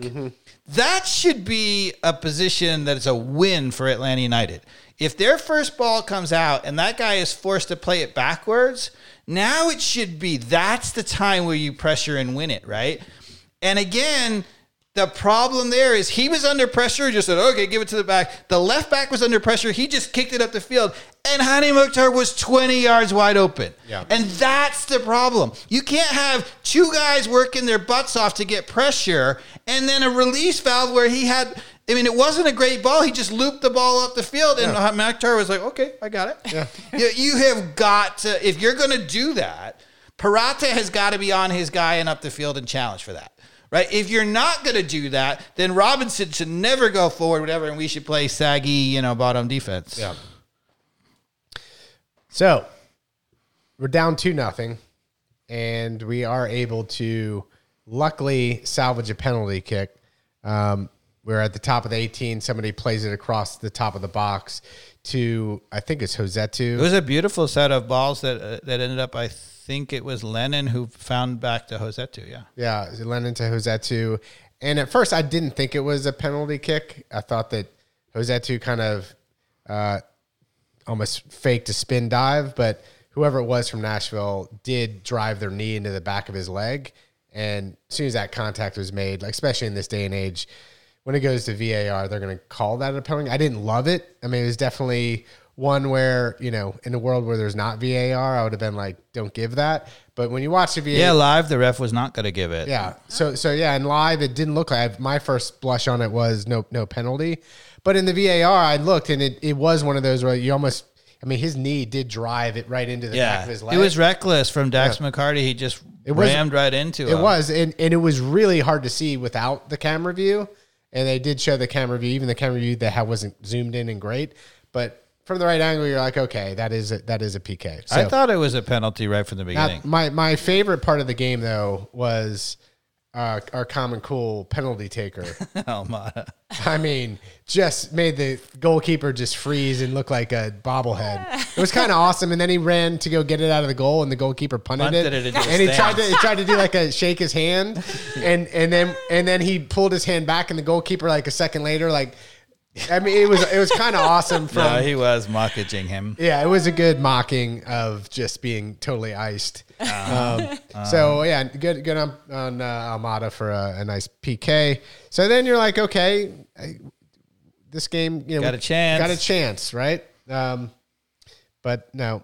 That should be a position that is a win for Atlanta United. If their first ball comes out and that guy is forced to play it backwards, now it should be that's the time where you pressure and win it, right? And again, the problem there is he was under pressure, just said, okay, give it to the back. The left back was under pressure. He just kicked it up the field. And Hany Mukhtar was 20 yards wide open. Yeah. And that's the problem. You can't have two guys working their butts off to get pressure and then a release valve where he had. I mean, it wasn't a great ball. He just looped the ball up the field, and yeah. Mukhtar was like, "Okay, I got it." Yeah. you, you have got to if you're going to do that. Purata has got to be on his guy and up the field and challenge for that. Right? If you're not going to do that, then Robinson should never go forward, whatever, and we should play saggy, you know, bottom defense. Yeah. So we're down two nothing, and we are able to luckily salvage a penalty kick. Um, we're at the top of the 18. Somebody plays it across the top of the box to I think it's Jose. It was a beautiful set of balls that uh, that ended up. I think it was Lennon who found back to Rossetto. Yeah. Yeah, Lennon to Rossetto. And at first, I didn't think it was a penalty kick. I thought that Rossetto kind of uh, almost faked a spin dive, but whoever it was from Nashville did drive their knee into the back of his leg. And as soon as that contact was made, like especially in this day and age, when it goes to VAR, they're going to call that a penalty. I didn't love it. I mean, it was definitely one where you know, in a world where there's not VAR, I would have been like, "Don't give that." But when you watch the VAR, Yeah, live the ref was not going to give it. yeah. So so yeah, and live it didn't look like my first blush on it was no no penalty, but in the VAR I looked and it, it was one of those where you almost I mean his knee did drive it right into the back of his leg. it was reckless from Dax McCarty. He just it was- rammed right into It him. was, and, and it was really hard to see without the camera view. And they did show the camera view, even the camera view that had wasn't zoomed in and great. But from the right angle, you're like, okay, that is a, that is a PK. So I thought it was a penalty right from the beginning. my my favorite part of the game though was uh, our common cool penalty taker. Almada. I mean, just made the goalkeeper just freeze and look like a bobblehead. It was kind of awesome. And then he ran to go get it out of the goal, and the goalkeeper punted, it. it and he tried to he tried to do like a shake his hand, and and then and then he pulled his hand back, and the goalkeeper like a second later, like I mean, it was it was kind of awesome from. No, he was mocking him. yeah, it was a good mocking of just being totally iced. Uh-huh. Um, So yeah, good good on, on uh, Almada for a, a nice PK. So then you're like, okay, I, this game, you know, Got a chance. got a chance, right? Um, but no,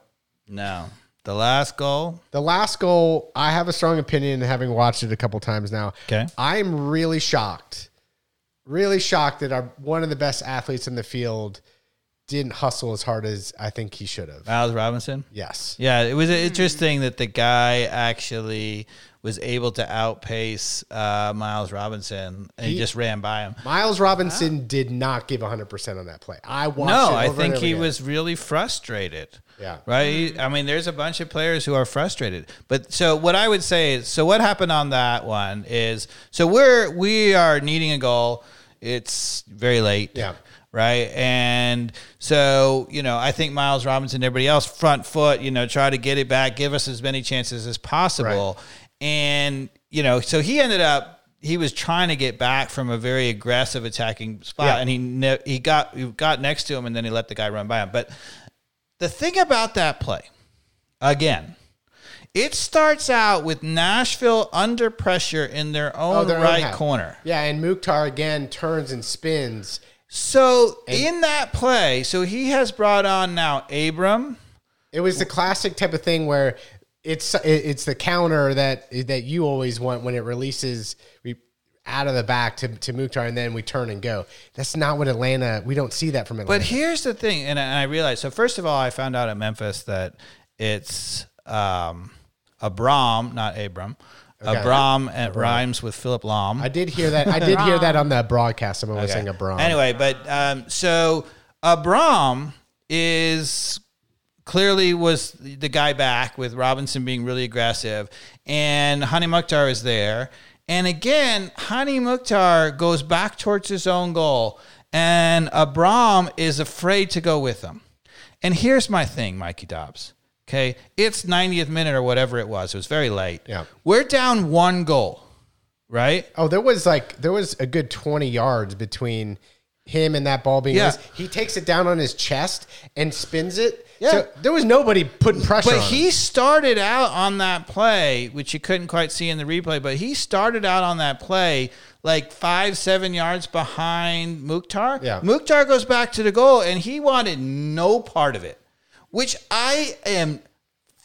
No, the last goal. the last goal, I have a strong opinion, having watched it a couple times now. Okay. I'm really shocked, really shocked that our one of the best athletes in the field didn't hustle as hard as I think he should have. Miles Robinson. Yes. Yeah, it was interesting that the guy actually was able to outpace uh, Miles Robinson, and he, He- just ran by him. Miles Robinson did not give 100% on that play. I watched No, it I over and think over he again. was really frustrated. Yeah. Right. I mean, there's a bunch of players who are frustrated. But so what I would say is, so what happened on that one is, so we're we are needing a goal. It's very late. Yeah. Right. And so, you know, I think Miles Robinson, everybody else, front foot, you know, try to get it back, give us as many chances as possible. And, you know, so he ended up he was trying to get back from a very aggressive attacking spot Yeah. and he ne- he got he got next to him and then he let the guy run by him. But the thing about that play, again, it starts out with Nashville under pressure in their oh, own Oh, their right half. corner. Yeah, and Mukhtar again turns and spins. So in that play, so he has brought on now Abram. It was the classic type of thing where it's it's the counter that that you always want when it releases re- out of the back to, to Mukhtar and then we turn and go. That's not what Atlanta. We don't see that from Atlanta. But here's the thing, and I, and I realized. So first of all, I found out at Memphis that it's um, Abram, not Abram. Abram and rhymes with Philip Lahm. I did hear that. I did hear that on the broadcast. Someone was saying Abram. Anyway, but um, so Abram is clearly was the guy back with Robinson being really aggressive, and Hany Mukhtar is there. And again, Hany Mukhtar goes back towards his own goal, and Abram is afraid to go with him. And here's my thing, Mikey Dobbs. Okay, it's 90th minute or whatever it was. It was very late. Yeah. we're down one goal, right? Oh, there was like there was a good twenty yards between him and that ball being. Yeah. He takes it down on his chest and spins it. Yeah. So there was nobody putting pressure. But he him. started out on that play, which you couldn't quite see in the replay, but he started out on that play like five, seven yards behind Mukhtar. Yeah. Mukhtar goes back to the goal and he wanted no part of it, which I am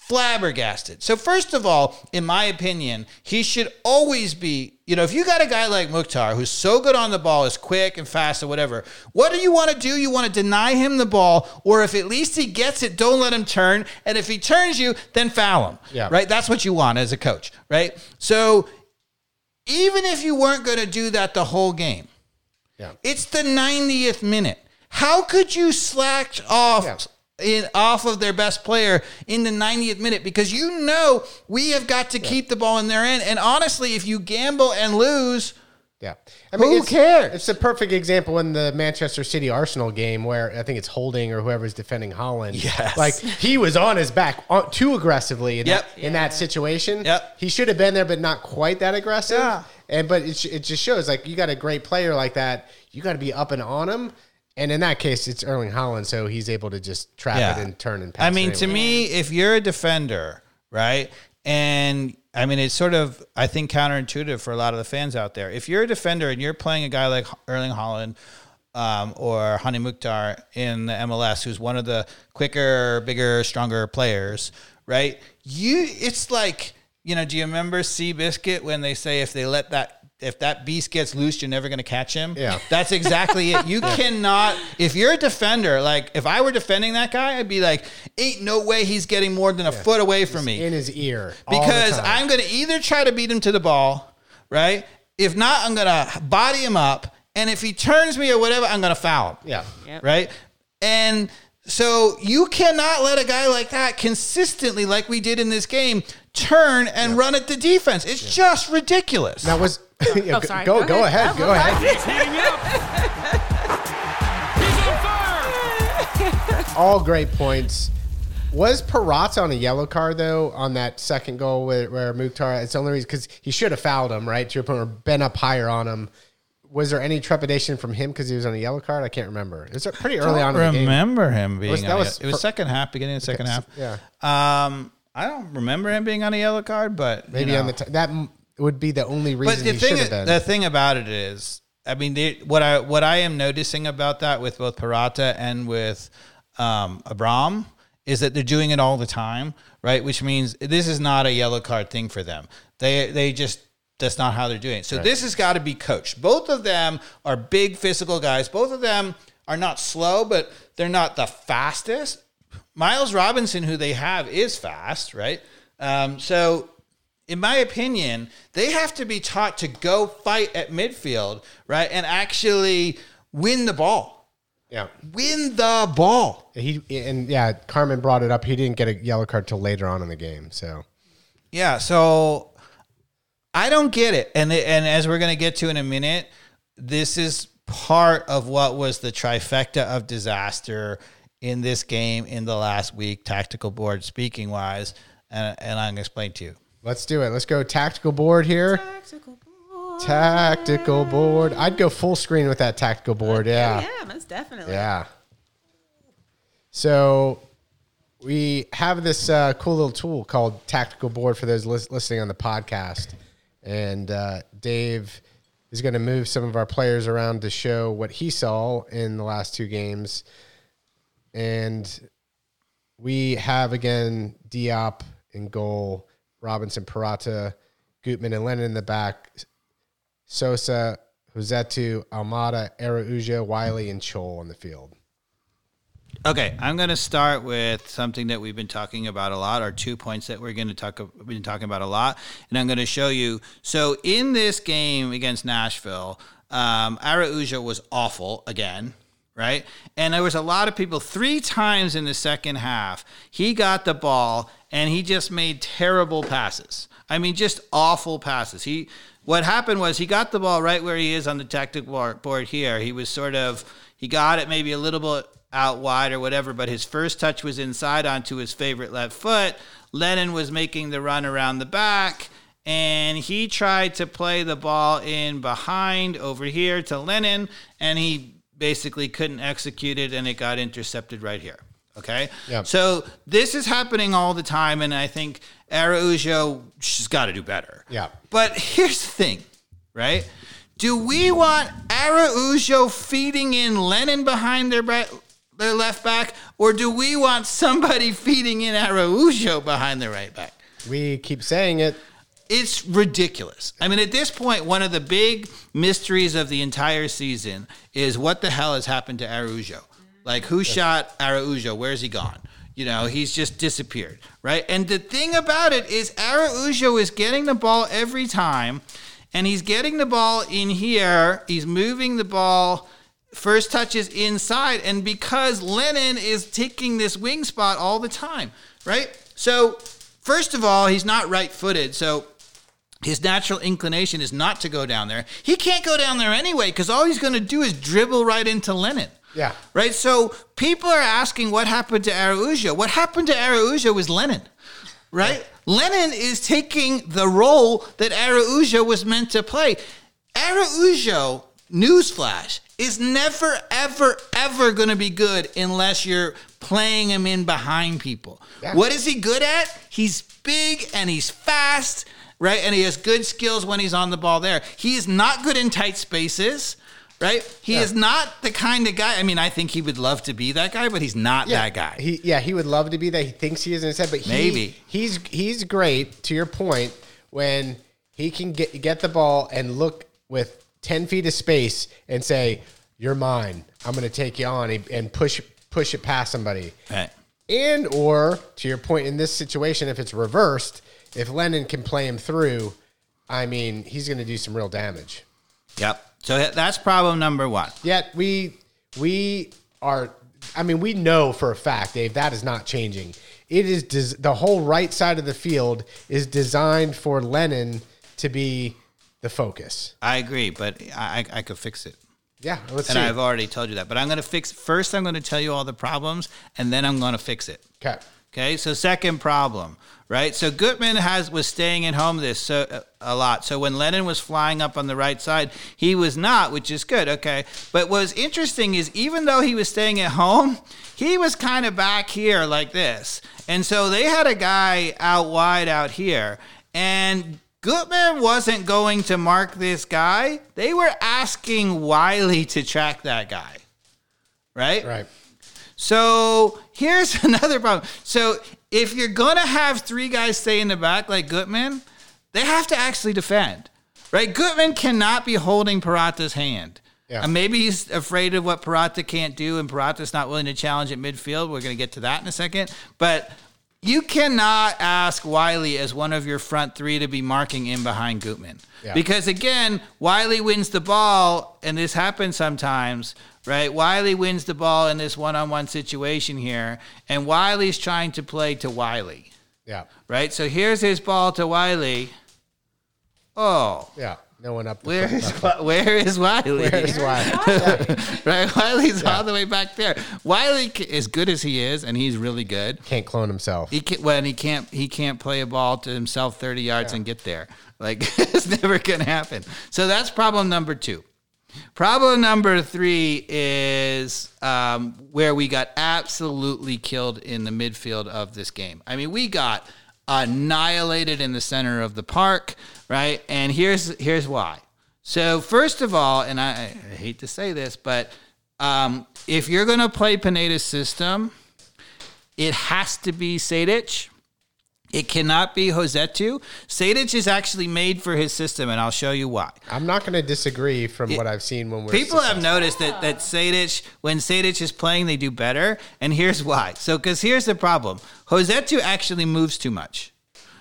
flabbergasted. So first of all, in my opinion, he should always be, you know, if you got a guy like Mukhtar who's so good on the ball, is quick and fast or whatever, what do you want to do? You want to deny him the ball, or if at least he gets it, don't let him turn. And if he turns you, then foul him. Yeah. Right? That's what you want as a coach, right? So even if you weren't going to do that the whole game, Yeah. it's the 90th minute. How could you slack off Yeah. In off of their best player in the 90th minute? Because you know we have got to keep the ball in their end. And honestly, if you gamble and lose, Yeah. I mean, Who it's, cares? It's a perfect example in the Manchester City Arsenal game where I think it's Holding or whoever's defending Haaland. Yes. Like he was on his back on, too aggressively in, Yep. that, in that situation. Yep. He should have been there, but not quite that aggressive. Yeah. And but it, it just shows like you got a great player like that. You got to be up and on him. And in that case, it's Erling Haaland, so he's able to just trap Yeah. it and turn and pass. I mean, to me, if you're a defender, right? And I mean, it's sort of, I think, counterintuitive for a lot of the fans out there. If you're a defender and you're playing a guy like Erling Haaland um, or Hany Mukhtar in the MLS, who's one of the quicker, bigger, stronger players, right? You, it's like, you know, do you remember Seabiscuit when they say if they let that if that beast gets loose, you're never going to catch him. Yeah. That's exactly it. You cannot, if you're a defender, like if I were defending that guy, I'd be like, ain't no way he's getting more than a foot away from me. in his ear Because. I'm going to either try to beat him to the ball, right? If not, I'm going to body him up. And if he turns me or whatever, I'm going to foul him. yeah. Yep. Right. And so you cannot let a guy like that consistently, like we did in this game, turn and run at the defense. It's just ridiculous. That was. yeah, oh, go- sorry. Go, Go go ahead. ahead. Go ahead. He's heating up. He's on fire. all great points. Was Purata on a yellow card though on that second goal where, where Mukhtar? It's the only reason because he should have fouled him, right? To your point, or been up higher on him. Was there any trepidation from him because he was on a yellow card? I can't remember. It's pretty early on in the game. remember him being Was- on that a- was it was for- second half, beginning of second half. Yeah, Um, I don't remember him being on a yellow card, but maybe know. on the t- that m- would be the only reason. But the he thing, is, the thing about it is, I mean, they, what I what I am noticing about that with both Purata and with um, Abram is that they're doing it all the time, right? Which means this is not a yellow card thing for them. They they just that's not how they're doing it. So this has got to be coached. Both of them are big physical guys. Both of them are not slow, but they're not the fastest. Miles Robinson, who they have, is fast, right? Um, so, in my opinion, they have to be taught to go fight at midfield, right, and actually win the ball. Yeah. Win the ball. He and yeah, Carmen brought it up. He didn't get a yellow card till later on in the game. So Yeah, so I don't get it. And and as we're going to get to in a minute, this is part of what was the trifecta of disaster in this game in the last week, tactical board speaking wise, and, and I'm going to explain to you. let's do it. Let's go tactical board here. Tactical board. Tactical board. I'd go full screen with that tactical board. Yeah. Yeah, most definitely. Yeah. So we have this uh, cool little tool called Tactical Board for those lis- listening on the podcast, and uh, Dave is going to move some of our players around to show what he saw in the last two games, and we have again Diop in goal, Robinson, Purata, Gutman, and Lennon in the back. Sosa, Rossetto, Almada, Araujo, Wiley, and Chol on the field. Okay, I'm going to start with something that we've been talking about a lot, or two points that we're going to talk. Been talking about a lot, and I'm going to show you. So in this game against Nashville, um, Araujo was awful again, right? And there was a lot of people. Three times in the second half, he got the ball and he just made terrible passes. I mean, just awful passes. He what happened was he got the ball right where he is on the board- board here. He was sort of he got it maybe a little bit out wide or whatever, but his first touch was inside onto his favorite left foot. Lennon was making the run around the back, and he tried to play the ball in behind over here to Lennon, and he basically couldn't execute it, and it got intercepted right here. Okay. Yeah. So this is happening all the time, and I think Araujo she's got to do better. Yeah. But here's the thing, right? Do we want Araujo feeding in Lennon behind their ba- their left back, or do we want somebody feeding in Araujo behind their right back? We keep saying it. It's ridiculous. I mean, at this point, one of the big mysteries of the entire season is what the hell has happened to Araujo? Like, who shot Araujo? Where's he gone? You know, he's just disappeared, right? And the thing about it is, Araujo is getting the ball every time, and he's getting the ball in here. He's moving the ball. First touch is inside, and because Lennon is taking this wing spot all the time, right? So, first of all, he's not right footed. So, his natural inclination is not to go down there. He can't go down there anyway because all he's going to do is dribble right into Lennon. Yeah. Right? So people are asking what happened to Araujo. What happened to Araujo was Lennon. Right? Lennon is taking the role that Araujo was meant to play. Araujo, newsflash, is never, ever, ever going to be good unless you're playing him in behind people. Yeah. What is he good at? He's big and he's fast, right? And he has good skills when he's on the ball there. He is not good in tight spaces, right? He Yeah. is not the kind of guy. I mean, I think he would love to be that guy, but he's not Yeah, that guy. He yeah, he would love to be that. He thinks he is in his head, but he, Maybe. he's he's great. To your point, when he can get get the ball and look with ten feet of space and say, "You're mine. I'm going to take you on," and push push it past somebody. Right. And or to your point in this situation, if it's reversed, if Lennon can play him through, I mean, he's going to do some real damage. Yep. So that's problem number one. Yet we we are. I mean, we know for a fact, Dave, that is not changing. It is des- the whole right side of the field is designed for Lennon to be the focus. I agree, but I, I, I could fix it. Yeah, let's And see. I've already told you that. But I'm going to fix first, I'm going to tell you all the problems, and then I'm going to fix it. okay. Okay, so second problem, right? So Gutman has was staying at home this so, a lot. So when Lennon was flying up on the right side, he was not, which is good. Okay, but what's interesting is even though he was staying at home, he was kind of back here like this, and so they had a guy out wide out here, and Gutman wasn't going to mark this guy. They were asking Wiley to track that guy, right? Right. So here's another problem. So if you're gonna have three guys stay in the back like Gutman, they have to actually defend, right? Gutman cannot be holding Purata's hand, Yeah. And maybe he's afraid of what Purata can't do, and Purata's not willing to challenge at midfield. We're going to get to that in a second. But you cannot ask Wiley as one of your front three to be marking in behind Gutman. Yeah. Because again, Wiley wins the ball, and this happens sometimes, right? Wiley wins the ball in this one on one situation here, and Wiley's trying to play to Wiley, Yeah. right? So here's his ball to Wiley. Oh, Yeah. No one up. where is where is Wiley? Where's why? right, Wiley's all the way back there. Wiley, as good as he is, and he's really good. Can't clone himself. He can, when he can't he can't play a ball to himself thirty yards and get there. Like it's never gonna happen. So that's problem number two. Problem number three is um, where we got absolutely killed in the midfield of this game. I mean, we got annihilated in the center of the park, right? And here's here's why. So first of all, and I, I hate to say this, but um, if you're going to play Pineda's system, it has to be Sejdić. It cannot be Rossetto. Sejdić is actually made for his system, and I'll show you why. I'm not going to disagree from what I've seen when we're People have noticed that that Sejdić, when Sejdić is playing, they do better, and here's why. So, because here's the problem: Rossetto actually moves too much.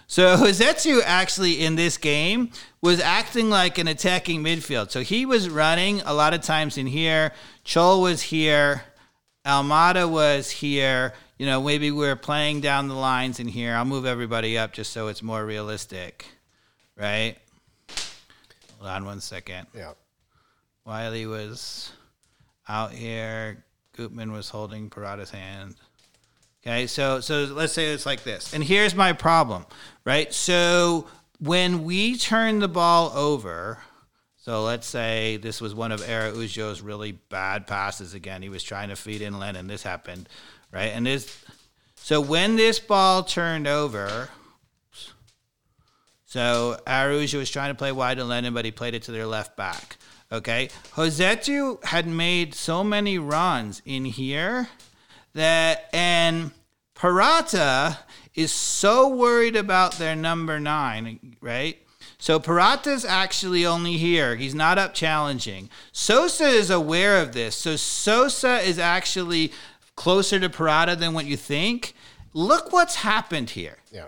So Rossetto actually in this game was acting like an attacking midfield. So he was running a lot of times in here. Chol was here. Almada was here. You know, maybe we are playing down the lines in here. I'll move everybody up just so it's more realistic, right? Hold on one second. Yeah. Wiley was out here. Gutman was holding Purata's hand. Okay, so so let's say it's like this. And here's my problem, right? So when we turn the ball over, so let's say this was one of Era Araujo's really bad passes again. He was trying to feed in Lennon. This happened, right? And this so when this ball turned over, so Araujo was trying to play wide to Lennon, but he played it to their left back. Okay. Josetu had made so many runs in here that and Purata is so worried about their number nine, right? So Purata's actually only here. He's not up challenging. Sosa is aware of this. So Sosa is actually closer to Purata than what you think. Look what's happened here. Yeah.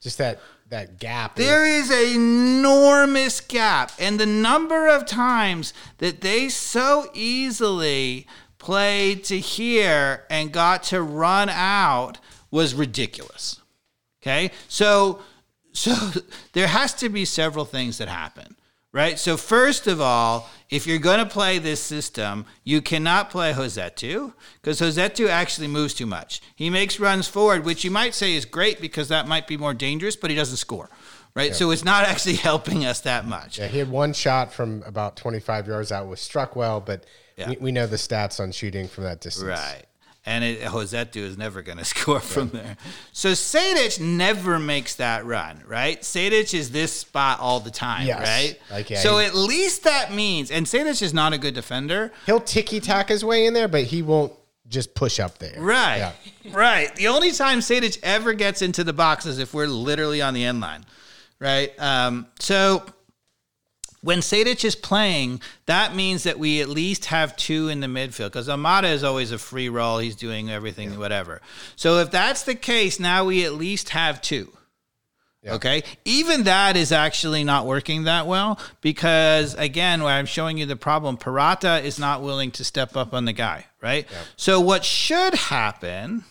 Just that that gap. is- There is an enormous gap, and the number of times that they so easily played to here and got to run out was ridiculous. Okay, so so there has to be several things that happen, right? So first of all, if you're going to play this system, you cannot play Rossetto because Rossetto actually moves too much. He makes runs forward, which you might say is great because that might be more dangerous, but he doesn't score, right? So it's not actually helping us that much. Yeah, he had one shot from about 25 yards out was struck well, but Yeah. we, we know the stats on shooting from that distance. Right. And it, Rossetto is never going to score from there. So Sejdić never makes that run, right? Sejdić is this spot all the time, Yes. right? Yeah, so at least that means, and Sejdić is not a good defender, He'll ticky tack his way in there, but he won't just push up there. right? Yeah. Right. The only time Sejdić ever gets into the box is if we're literally on the end line, right? Um, so when Sejdić is playing, that means that we at least have two in the midfield because Almada is always a free roll. He's doing everything, whatever. So if that's the case, now we at least have two. Yeah. Okay. Even that is actually not working that well because, again, where I'm showing you the problem, Purata is not willing to step up on the guy, right? So, what should happen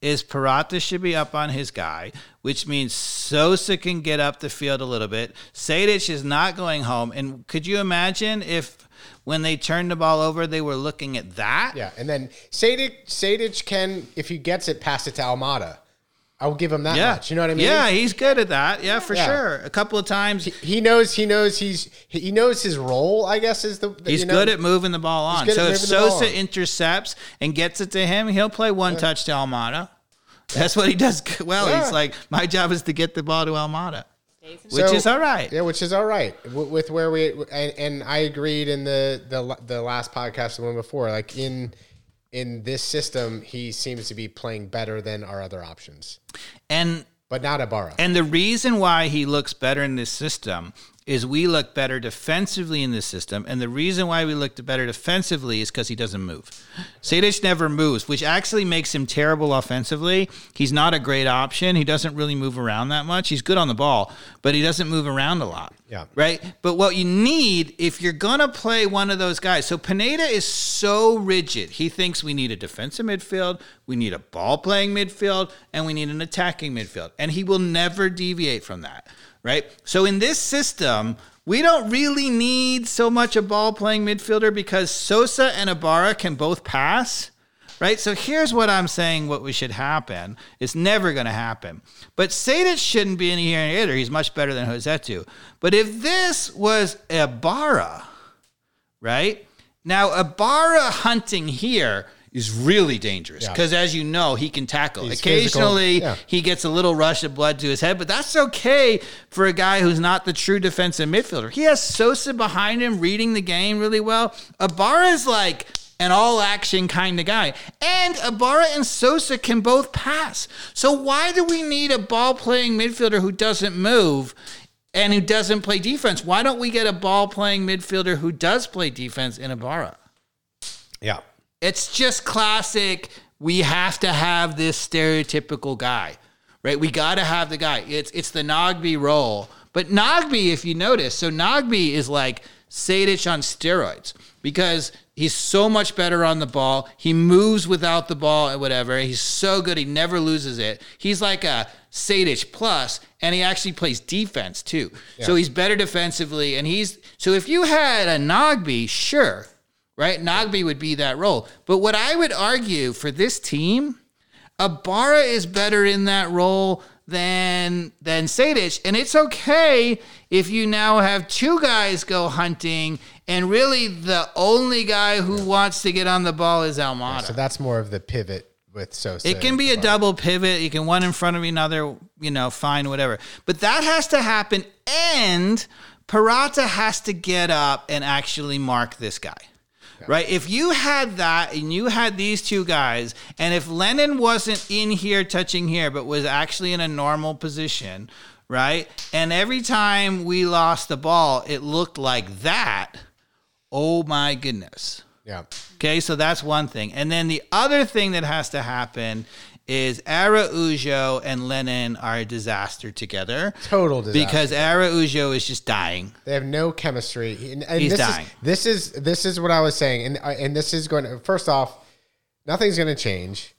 is Purata should be up on his guy, which means Sosa can get up the field a little bit. Sejdić is not going home. And could you imagine if when they turned the ball over, they were looking at that? Yeah, and then Sejdić, Sejdić can, if he gets it, pass it to Almada. I will give him that Yeah. much. You know what I mean? Yeah, he's good at that. Yeah, for Yeah. sure. A couple of times. He knows. He knows. He's. He knows his role. I guess is the. the- He's you know, good at moving the ball on. So if moving the ball Sosa on. intercepts and gets it to him, he'll play one touch to Almada. That's what he does well. Yeah. He's like, my job is to get the ball to Almada, which So- is all right. Yeah, which is all right with, with where we and, and I agreed in the the the last podcast the one before. Like in in this system, he seems to be playing better than our other options. And but not Ibarra. And the reason why he looks better in this system is we look better defensively in this system. And the reason why we look better defensively is because he doesn't move. Sejdić never moves, which actually makes him terrible offensively. He's not a great option. He doesn't really move around that much. He's good on the ball, but he doesn't move around a lot. Yeah. Right? But what you need if you're going to play one of those guys. So Pineda is so rigid. He thinks we need a defensive midfield, we need a ball playing midfield, and we need an attacking midfield. And he will never deviate from that right? So in this system, we don't really need so much a ball playing midfielder because Sosa and Ibarra can both pass, right? So here's what I'm saying what we should happen. It's never going to happen. But Sejdić shouldn't be in here either. He's much better than Rossetto. But if this was Ibarra, right? Now, Ibarra hunting here is really dangerous Yeah. because, as you know, he can tackle. He's. Occasionally, Yeah. he gets a little rush of blood to his head, but that's okay for a guy who's not the true defensive midfielder. He has Sosa behind him reading the game really well. Ibarra is like an all action kind of guy. And Ibarra and Sosa can both pass. So why do we need a ball playing midfielder who doesn't move? And who doesn't play defense? Why don't we get a ball playing midfielder who does play defense in Ibarra? yeah. It's just classic. We have to have this stereotypical guy, right? We got to have the guy. It's it's the Nagbe role. But Nagbe, if you notice, so Nagbe is like Sejdić on steroids because he's so much better on the ball. He moves without the ball and whatever. He's so good. He never loses it. He's like a Sejdić plus, and he actually plays defense too. So he's better defensively. And he's so if you had a Nagbe, sure, right? Nagbe would be that role. But what I would argue for this team, Ibarra is better in that role than than Sejdić. And it's okay if you now have two guys go hunting and really the only guy who wants to get on the ball is Almada. So that's more of the pivot with Sosa. It can be a double pivot. You can one in front of another, you know, fine, whatever. But that has to happen. And Purata has to get up and actually mark this guy. Right? If you had that and you had these two guys, and if Lennon wasn't in here touching here, but was actually in a normal position, right? And every time we lost the ball, it looked like that. Oh my goodness. Yeah. Okay, so that's one thing. And then the other thing that has to happen is Araujo and Lennon are a disaster together. Total disaster. Because Araujo is just dying. They have no chemistry. And, and He's this dying. Is, this is this is what I was saying, and uh, and this is going to first off, nothing's going to change.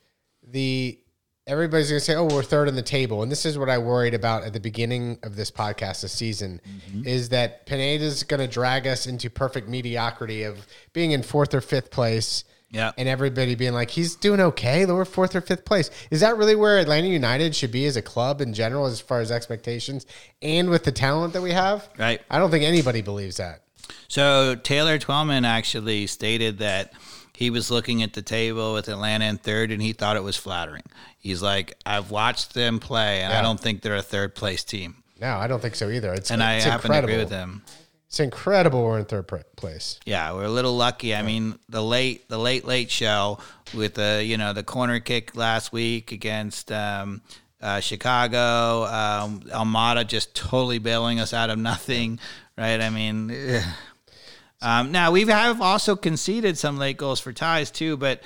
The everybody's going to say, "Oh, we're third in the table," and this is what I worried about at the beginning of this podcast this season, Mm-hmm. is that Pineda's going to drag us into perfect mediocrity of being in fourth or fifth place. Yeah. And everybody being like, he's doing okay. We're fourth or fifth place. Is that really where Atlanta United should be as a club in general, as far as expectations and with the talent that we have? Right. I don't think anybody believes that. So Taylor Twellman actually stated that he was looking at the table with Atlanta in third and he thought it was flattering. He's like, I've watched them play and I don't think they're a third place team. No, I don't think so either. It's And I it's happen to agree with him. It's incredible we're in third place. Yeah, we're a little lucky. I mean, the late the late late show with the you know the corner kick last week against um, uh, Chicago, um, Almada just totally bailing us out of nothing, right? I mean, um, now we have also conceded some late goals for ties too, but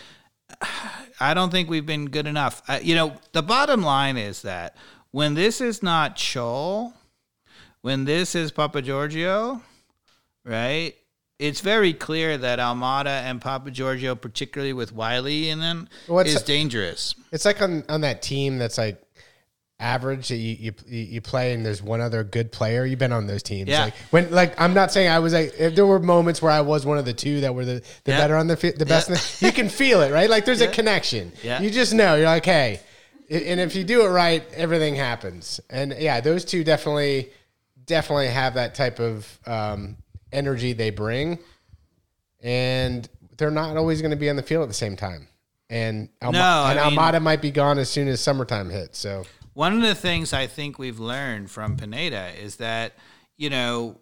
I don't think we've been good enough. Uh, you know, the bottom line is that when this is not Chol, when this is Papa Giorgio, right? It's very clear that Almada and Papa Giorgio, particularly with Wiley in them, What's- is dangerous. It's like on, on that team that's like average that you, you you play and there's one other good player. You've been on those teams. Yeah. Like when like I'm not saying I was like if there were moments where I was one of the two that were the, the Yeah. better on the the best. in the- you can feel it, right? Like there's a connection. Yeah. You just know. You're like, hey, and if you do it right, everything happens. And yeah, those two definitely definitely have that type of um, energy they bring, and they're not always going to be on the field at the same time. And Alma- No, and mean- Almada might be gone as soon as summertime hits. So One of the things I think we've learned from Pineda is that, you know,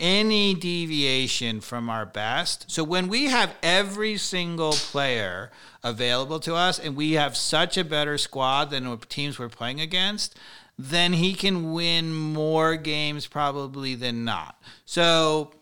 any deviation from our best. So when we have every single player available to us and we have such a better squad than the teams we're playing against, then he can win more games probably than not. So,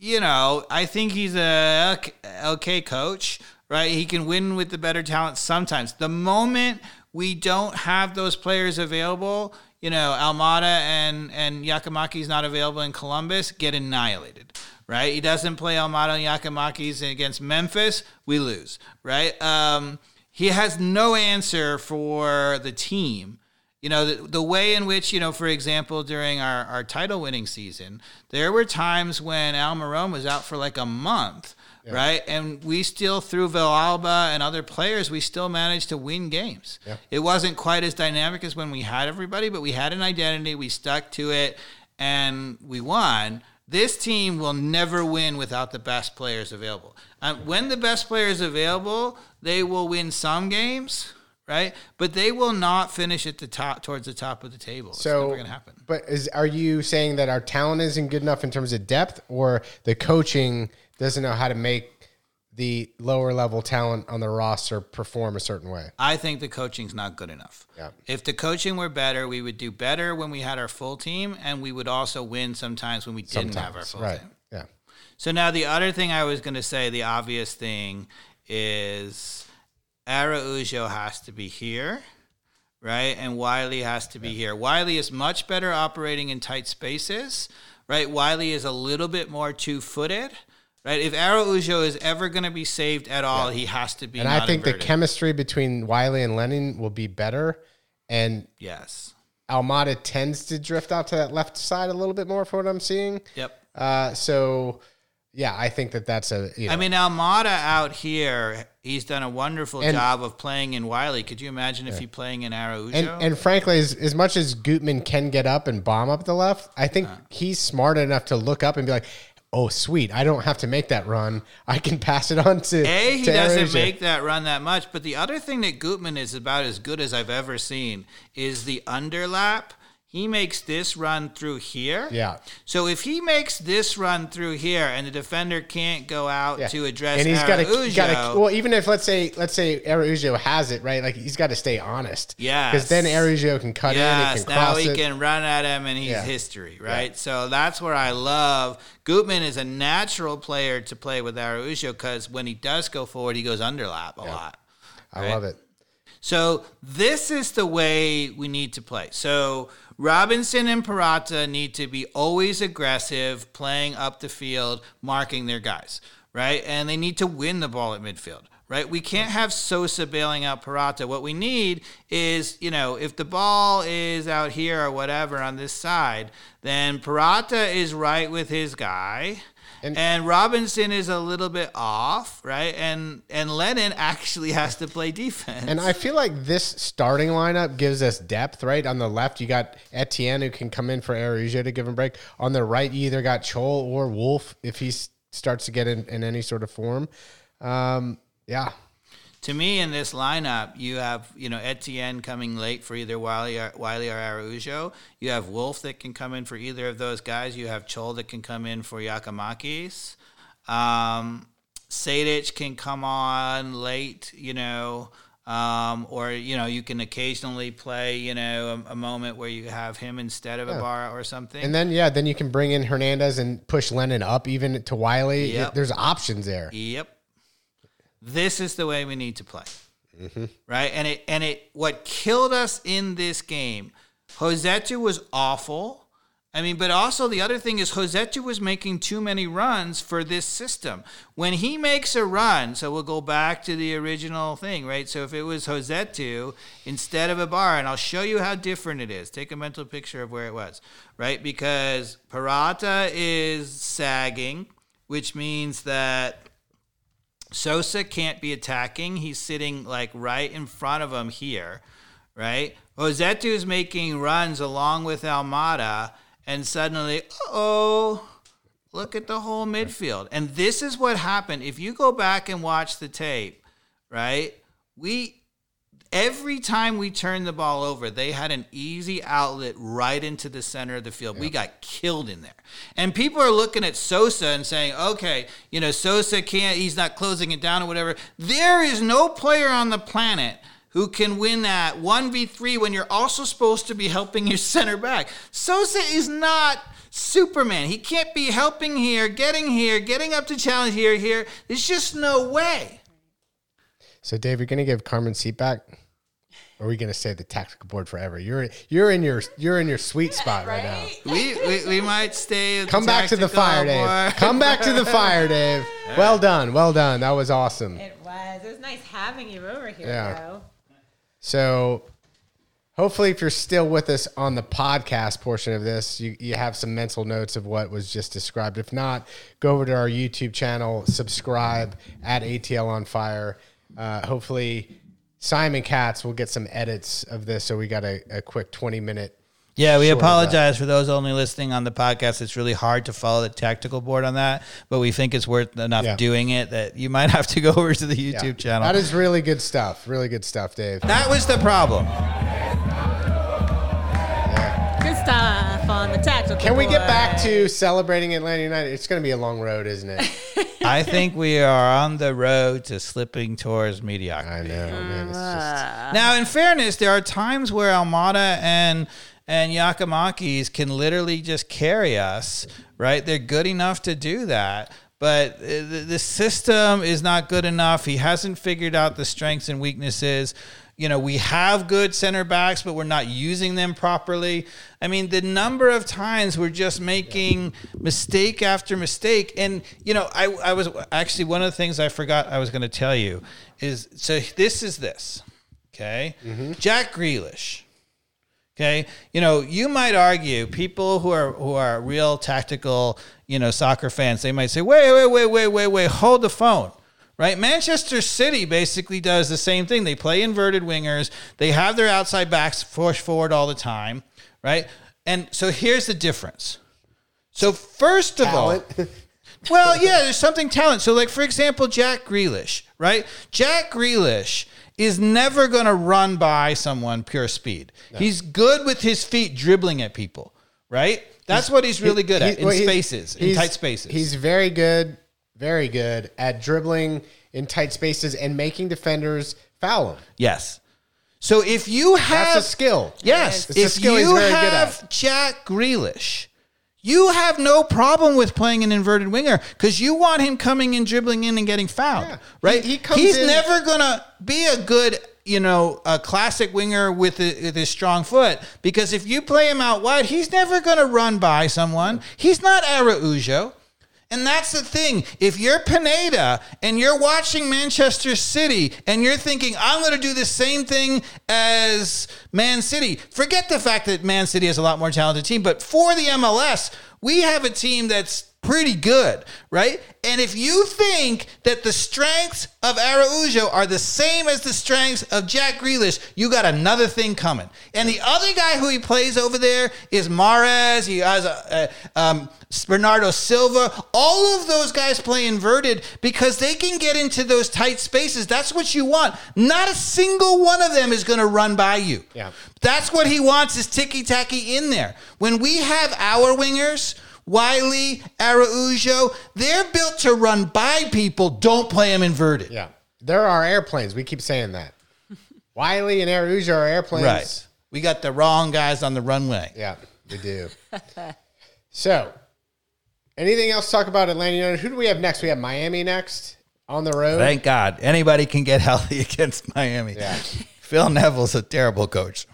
you know, I think he's a okay coach, right? He can win with the better talent sometimes. The moment we don't have those players available, you know, Almada and and Giakoumakis not available in Columbus, get annihilated. Right? He doesn't play Almada and Giakoumakis against Memphis, we lose. Right? Um, he has no answer for the team. You know, the, the way in which, you know, for example, during our, our title winning season, there were times when Almirón was out for like a month, yeah. right? And we still, through Villalba and other players, we still managed to win games. Yeah. It wasn't quite as dynamic as when we had everybody, but we had an identity, we stuck to it, and we won. This team will never win without the best players available. Um, when the best players available, they will win some games right? But they will not finish at the top towards the top of the table. It's so, never going to happen. But is are you saying that our talent isn't good enough in terms of depth, or the coaching doesn't know how to make the lower level talent on the roster perform a certain way? I think the coaching's not good enough. Yeah. If the coaching were better, we would do better when we had our full team, and we would also win sometimes when we didn't sometimes, have our full right. team. Yeah. So now the other thing I was going to say, the obvious thing is Araujo has to be here, right? And Wiley has to be yeah. here. Wiley is much better operating in tight spaces, right? Wiley is a little bit more two footed. Right, if Araujo is ever going to be saved at all, yeah. he has to be. And I think inverted. the chemistry between Wiley and Lennon will be better. And yes, Almada tends to drift out to that left side a little bit more, for what I'm seeing. Yep. Uh, so yeah, I think that that's a. You know. I mean, Almada out here, he's done a wonderful and, job of playing in Wiley. Could you imagine yeah. if he playing in Araujo? And, and frankly, as, as much as Gutman can get up and bomb up the left, I think uh, he's smart enough to look up and be like, "Oh, sweet! I don't have to make that run. I can pass it on to." A, he to doesn't Araujo. make that run that much. But the other thing that Gutman is about as good as I've ever seen is the underlap he makes this run through here. Yeah. So if he makes this run through here and the defender can't go out yeah. to address and he's got to well even if let's say let's say Araujo has it right like he's got to stay honest. Yeah. Because then Araujo can cut yes, in. Can now he it. can run at him and he's yeah. history right. Yeah. So that's where I love Gutman is a natural player to play with Araujo because when he does go forward he goes underlap a lot. I right? love it. So this is the way we need to play. So Robinson and Purata need to be always aggressive, playing up the field, marking their guys, right? And they need to win the ball at midfield right? We can't have Sosa bailing out Purata. What we need is, you know, if the ball is out here or whatever on this side, then Purata is right with his guy. And, and, Robinson is a little bit off, right? And and Lennon actually has to play defense. And I feel like this starting lineup gives us depth, right? On the left, you got Etienne who can come in for Araujo to give him a break. On the right, you either got Chol or Wolff if he starts to get in, in any sort of form. Um, yeah, to me in this lineup, you have you know Etienne coming late for either Wiley or, Wiley or Araujo. You have Wolff that can come in for either of those guys. You have Chol that can come in for Giakoumakis. Um, Sejdic can come on late, you know, um, or you know you can occasionally play, you know, a, a moment where you have him instead of yeah. Ibarra or something. And then yeah, then you can bring in Hernandez and push Lennon up even to Wiley. Yep. There's options there. Yep this is the way we need to play. Mm-hmm. Right? And it and it what killed us in this game, Rossetto was awful. I mean, but also the other thing is Rossetto was making too many runs for this system. When he makes a run, so we'll go back to the original thing, right? So if it was Rossetto instead of Ibarra, and I'll show you how different it is. Take a mental picture of where it was, right? Because Purata is sagging, which means that Sosa can't be attacking. He's sitting like right in front of him here, right? Is making runs along with Almada, and suddenly, oh, look at the whole midfield. And this is what happened. If you go back and watch the tape, right? We every time we turned the ball over, they had an easy outlet right into the center of the field. Yep. We got killed in there. And people are looking at Sosa and saying, okay, you know, Sosa can't, he's not closing it down or whatever. There is no player on the planet who can win that 1v3 when you're also supposed to be helping your center back. Sosa is not Superman. He can't be helping here, getting here, getting up to challenge here, here. There's just no way. So, Dave, are you're going to give Carmen seat back? Or are we going to stay at the tactical board forever? You're you're in your you're in your sweet spot right, now. We, we, we might stay. at Come back to the tactical fire, Dave. Come back to the fire, Dave. Well done, well done. That was awesome. It was. It was nice having you over here, Yeah. though. So, hopefully, if you're still with us on the podcast portion of this, you, you have some mental notes of what was just described. If not, go over to our YouTube channel, subscribe at ATL on Fire. Uh, hopefully, Simon Katz will get some edits of this. So, we got a, a quick 20 minute. Yeah, we short of apologize for those only listening on the podcast. It's really hard to follow the tactical board on that, but we think it's worth enough Yeah. doing it that you might have to go over to the YouTube Yeah. channel. That is really good stuff. Really good stuff, Dave. that was the problem. Good stuff on the tactical. Can we get back to celebrating Atlanta United? It's going to be a long road, isn't it? I think we are on the road to slipping towards mediocrity. I know, man. It's just. Now, in fairness, there are times where Almada and and Giakoumakis can literally just carry us, right? They're good enough to do that. But uh, the, the system is not good enough. He hasn't figured out the strengths and weaknesses. You know, we have good center backs, but we're not using them properly. I mean, the number of times we're just making mistake after mistake. And, you know, I, I was actually one of the things I forgot I was going to tell you is so this is this. Okay. Mm-hmm. Jack Grealish. Okay. You know, you might argue people who are who are real tactical, you know, soccer fans, they might say, wait, wait, wait, wait, wait, wait, hold the phone. Right? Manchester City basically does the same thing. They play inverted wingers. They have their outside backs push forward all the time. Right? And so here's the difference. So first of all, well, yeah, there's something talent. So, like for example, Jack Grealish, right? Jack Grealish is never going to run by someone pure speed. He's good with his feet dribbling at people, right? That's what he's really good at He- in well, spaces, in tight spaces. He's very good, very good at dribbling in tight spaces and making defenders foul him. yes. So if you have That's a skill. Yes, It's a if skill he's you very good have at. Jack Grealish, you have no problem with playing an inverted winger because you want him coming and dribbling in, and getting fouled, Yeah. right? He- he comes He's in- never gonna be a good, you know, a classic winger with, a, with his strong foot because if you play him out wide, he's never gonna run by someone. He's not Araujo. And that's the thing. If you're Pineda and you're watching Manchester City and you're thinking, I'm going to do the same thing as Man City, forget the fact that Man City is a lot more talented team. But for the MLS, we have a team that's pretty good, right? And if you think that the strengths of Araujo are the same as the strengths of Jack Grealish, you got another thing coming. And the other guy who he plays over there is Mahrez. He has a, a, um, Bernardo Silva. All of those guys play inverted because they can get into those tight spaces. That's what you want. Not a single one of them is going to run by you. Yeah. That's what he wants is ticky tacky in there. When we have our wingers, Wiley, Araujo, they're built to run by people. Don't play them inverted. Yeah. There are airplanes. We keep saying that. Wiley and Araujo are airplanes. Right. We got the wrong guys on the runway. Yeah, we do. so, anything else to talk about Atlanta United? Who do we have next? We have Miami next on the road. Thank God. Anybody can get healthy against Miami. Yeah. Phil Neville's a terrible coach.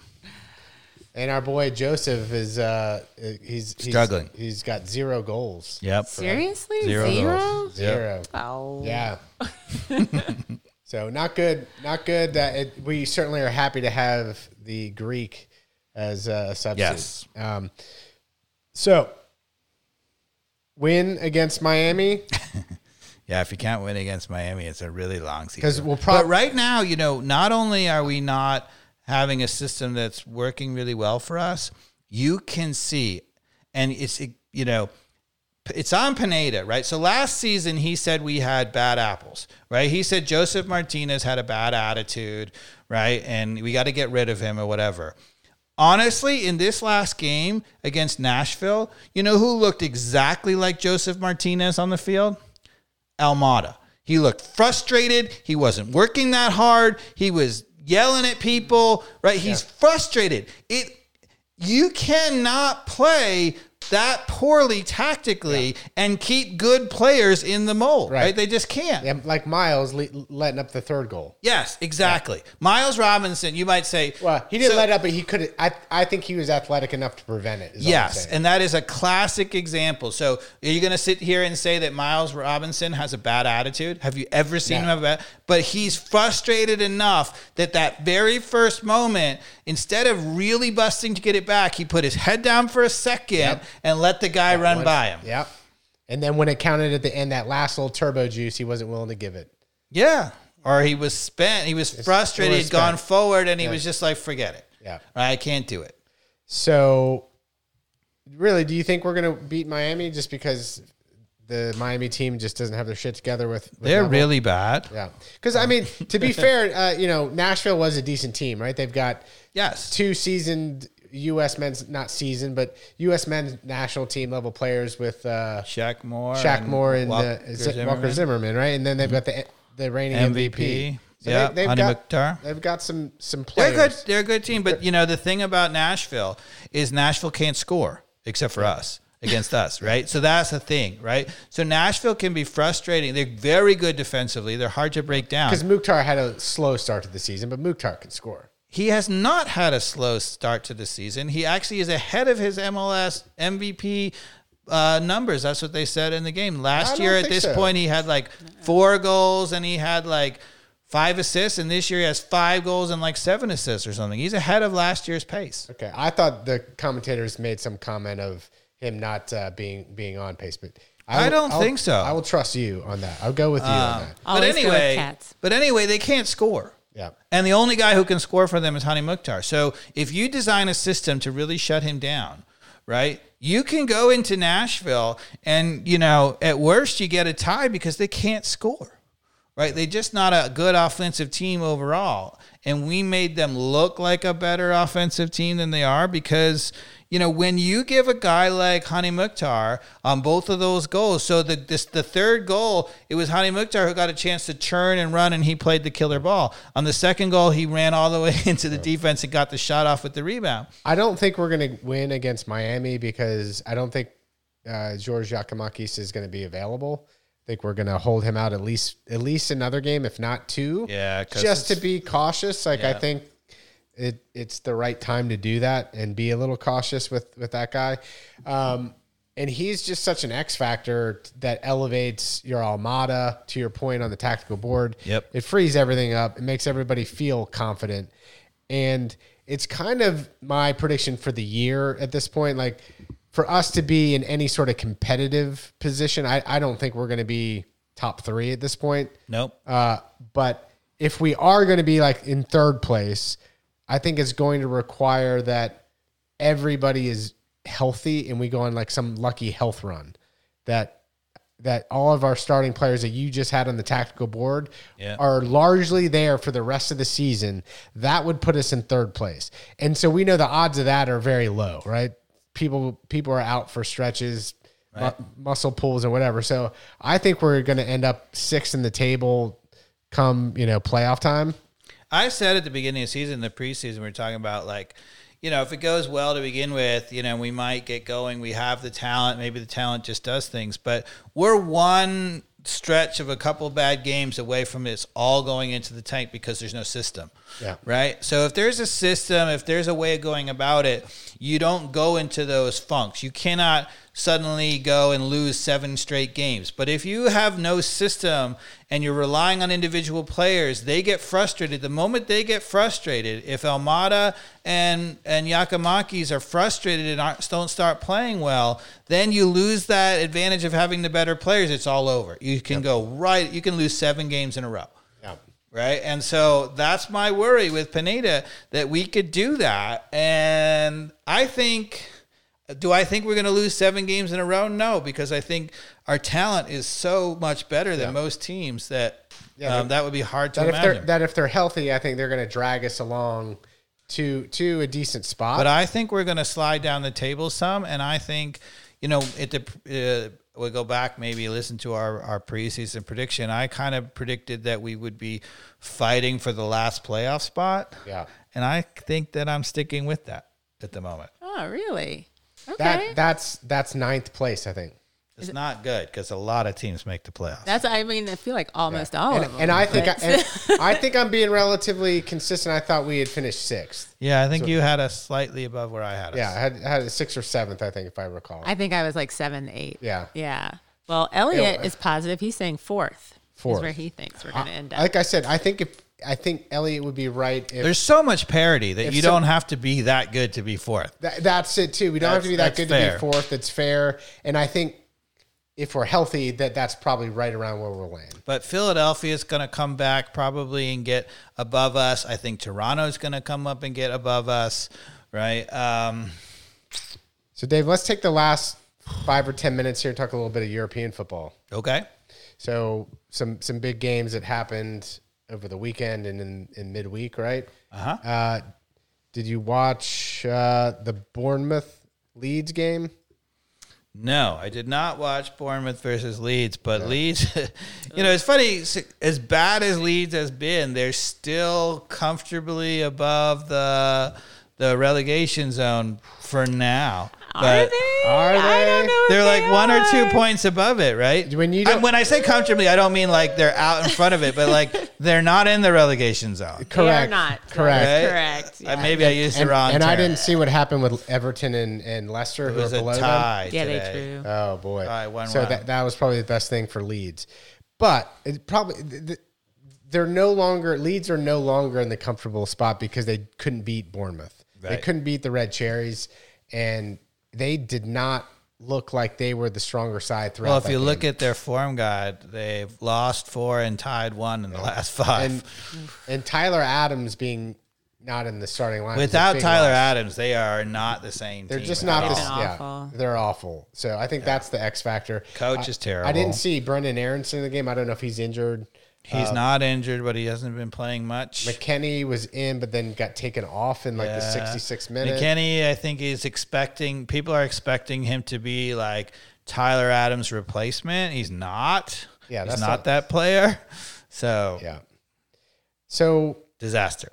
And our boy Josef is uh he's, he's Struggling. He's got zero goals. Yep. Seriously? Zero Zero? goals. Zero. Oh. Yeah. so not good. Not good. Uh, it, we certainly are happy to have the Greek as a substitute. Yes. Um, so win against Miami. Yeah, if you can't win against Miami, it's a really long season. 'Cause we'll prob- but right now, you know, not only are we not having a system that's working really well for us, you can see, and it's you know, it's on Pineda, right? So last season he said we had bad apples, right? He said Josef Martinez had a bad attitude, right? And we got to get rid of him or whatever. Honestly, in this last game against Nashville, you know who looked exactly like Josef Martinez on the field? Almada. He looked frustrated. He wasn't working that hard. He was yelling at people, right? He's frustrated. It you cannot play that poorly tactically and keep good players in the mold, right? Right. They just can't. Yeah, like Miles le- letting up the third goal. Yes, exactly. Miles Robinson, you might say, Well, he didn't so- let up, but he could. I I think he was athletic enough to prevent it. Yes, and that is a classic example. So, are you going to sit here and say that Miles Robinson has a bad attitude? Have you ever seen him No. have a bad? But he's frustrated enough that that very first moment, instead of really busting to get it back, he put his head down for a second Yep. And let the guy run Once- by him. Yep. And then when it counted at the end, that last little turbo juice, he wasn't willing to give it. Yeah. Or he was spent. He was frustrated. He had gone forward, and he was just like, "Forget it. Yeah. I can't do it." So, really, do you think we're going to beat Miami just because the Miami team just doesn't have their shit together with? with They're Neville? really bad. Yeah. Because I mean, to be fair, uh, you know, Nashville was a decent team, right? They've got Yes. two seasoned U.S. men's not seasoned, but U.S. men's national team level players with uh, Shaq Moore. Shaq Moore and Walker uh, Zimmerman. Walker Zimmerman, right? And then they've got the the reigning MVP. MVP. So Yeah, they, Hany got they've got some some They're players. good. They're a good team, but you know the thing about Nashville is Nashville can't score except for us against us, right? So that's the thing, right? So Nashville can be frustrating. They're very good defensively. They're hard to break down. Because Mukhtar had a slow start to the season, but Mukhtar can score. He has not had a slow start to the season. He actually is ahead of his MLS MVP uh, numbers. That's what they said in the game last year. At this so. point, he had like four goals and he had like five assists, and this year he has five goals and like seven assists or something. He's ahead of last year's pace. Okay, I thought the commentators made some comment of him not uh, being being on pace, but I will- don't I'll- think so. I will trust you on that. I'll go with you on that. but Always go with anyway, but anyway, they can't score. Yeah. And the only guy who can score for them is Hany Mukhtar. So if you design a system to really shut him down, right? You can go into Nashville and, you know, at worst you get a tie because they can't score. Right? They're just not a good offensive team overall. And we made them look like a better offensive team than they are because, you know, when you give a guy like Hany Mukhtar on both of those goals, so the this the third goal, it was Hany Mukhtar who got a chance to turn and run and he played the killer ball. On the second goal, he ran all the way into the defense and got the shot off with the rebound. I don't think we're going to win against Miami because I don't think uh, George Giakoumakis is going to be available. Think we're to hold him out at least at least another game, if not two. Yeah, just to be cautious. Like I think it it's the right time to do that and be a little cautious with with that guy. Um, and he's just such an X factor that elevates your Almada to your point on the tactical board. Yep. It frees everything up. It makes everybody feel confident. And it's kind of my prediction for the year at this point. Like for us to be in any sort of competitive position, I, I don't think we're going to be top three at this point. Nope. Uh, but if we are going to be like in third place, I think it's going to require that everybody is healthy and we go on like some lucky health run. That that all of our starting players that you just had on the tactical board Yeah. are largely there for the rest of the season. That would put us in third place. And so we know the odds of that are very low, right? People people are out for stretches, mu- muscle pulls or whatever. So I think we're going to end up sixth in the table come, you know, playoff time. I said at the beginning of the season, the preseason, we were talking about like, you know, if it goes well to begin with, you know, we might get going. We have the talent. Maybe the talent just does things. But we're one stretch of a couple bad games away from this all going into the tank because there's no system. Yeah. Right. So if there's a system, if there's a way of going about it, you don't go into those funks. You cannot suddenly go and lose seven straight games. But if you have no system and you're relying on individual players, they get frustrated. The moment they get frustrated, if Almada and and Giakoumakis are frustrated and aren't, don't start playing well, then you lose that advantage of having the better players. It's all over. You can go right. You can lose seven games in a row. Right? And so that's my worry with Pineda that we could do that. And I think, do I think we're going to lose seven games in a row? No, because I think our talent is so much better than most teams that Yeah, um, that would be hard to That if they're imagine. that if they're healthy, I think they're going to drag us along to to a decent spot. But I think we're going to slide down the table some, and I think, you know, at the uh, we go back, maybe listen to our, our preseason prediction, I kind of predicted that we would be fighting for the last playoff spot. Yeah. And I think that I'm sticking with that at the moment. Oh, really? Okay. That that's that's ninth place, I think. It's not good because a lot of teams make the playoffs. That's. I mean, I feel like almost all And, of them. and I think I, and I think I'm being relatively consistent. I thought we had finished sixth. yeah, I think you had us slightly above where I had us. Yeah, I had had a sixth or seventh, I think, if I recall. I think I was like seven, eight. Yeah. Yeah. Well, Elliot Yeah. is positive. He's saying fourth. Fourth. Is where he thinks we're going to end up. like I said, I think if I think Elliot would be right if There's so much parity that you some- don't have to be that good to be fourth. That, that's it too. We don't have to be that That's- good to be fourth. It's fair, and I think if we're healthy, that that's probably right around where we'll land. But Philadelphia is going to come back probably and get above us. I think Toronto is going to come up and get above us, right? Um, So, Dave, let's take the last five or ten minutes here and talk a little bit of European football. okay. So, some some big games that happened over the weekend and in, in midweek, right? Uh-huh. Uh Did you watch uh, the Bournemouth Leeds game? No, I did not watch Bournemouth versus Leeds, but Leeds, you know, it's funny. As bad as Leeds has been, they're still comfortably above the the relegation zone for now. Are they? Are I they? don't know. if They're like they one or two points above it, right? When you And when I say comfortably, I don't mean like they're out in front of it, but like they're not in the relegation zone. They Correct. are not. Correct. Right? Correct. Uh, Yeah. maybe I used And, the wrong and I didn't see what happened with Everton and, and Leicester, It who are was a below them. tie. yeah, they today. Oh boy! All right, one so one. that that was probably the best thing for Leeds, but it probably th- th- they're no longer Leeds are no longer in the comfortable spot because they couldn't beat Bournemouth. They couldn't beat the Red Cherries, and they did not look like they were the stronger side throughout. Well, if that you game. look at their form guide, they've lost four and tied one in the last five. and and Tyler Adams being not in the starting line Without Tyler loss. Adams, they are not the same. They're team just not all. this. Yeah, they're awful. So I think that's the X factor. Coach I- is terrible. I didn't see Brenden Aaronson in the game. I don't know if he's injured. He's not injured, but he hasn't been playing much. McKennie was in, but then got taken off in like the 66 minutes. McKennie, I think, is expecting people are expecting him to be like Tyler Adams' replacement. He's not. Yeah, he's not, not- that player. So Yeah. So, disaster.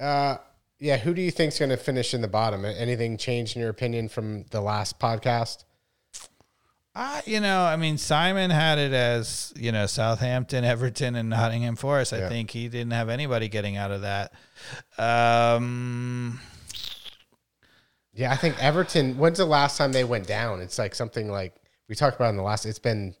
uh, yeah, who do you think's going to finish in the bottom? Anything changed in your opinion from the last podcast? I, you know, I mean, Simon had it as you know Southampton, Everton, and Nottingham Forest. I Yeah. think he didn't have anybody getting out of that. Um, Yeah, I think Everton. When's the last time they went down? It's like something like we talked about in the last. It's been.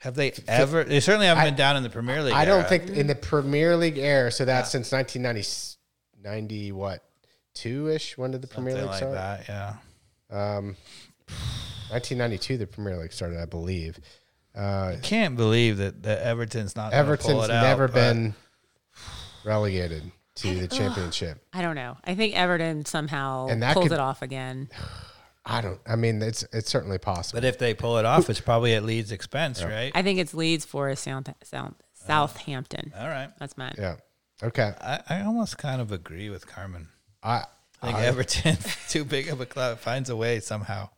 have they ever? They certainly haven't I- been down in the Premier League. I don't era. think in the Premier League era. So that's since 1990, 90 what two ish. When did the Premier something League like start? that. Yeah. Um, 1992, the Premier League started, I believe. Uh, Can't believe that, that Everton's not. gonna pull Everton's it out, never but- been relegated to the championship. I don't know. I think Everton somehow And that pulls could- it off again. I don't. I mean, it's it's certainly possible. But if they pull it off, it's probably at Leeds' expense, right? I think it's Leeds, Forest, South, South, Southampton. All right. That's mine. yeah. Okay. I, I almost kind of agree with Carmen. I I think Everton, too big of a club, finds a way somehow.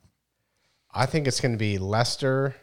I think it's going to be Leicester,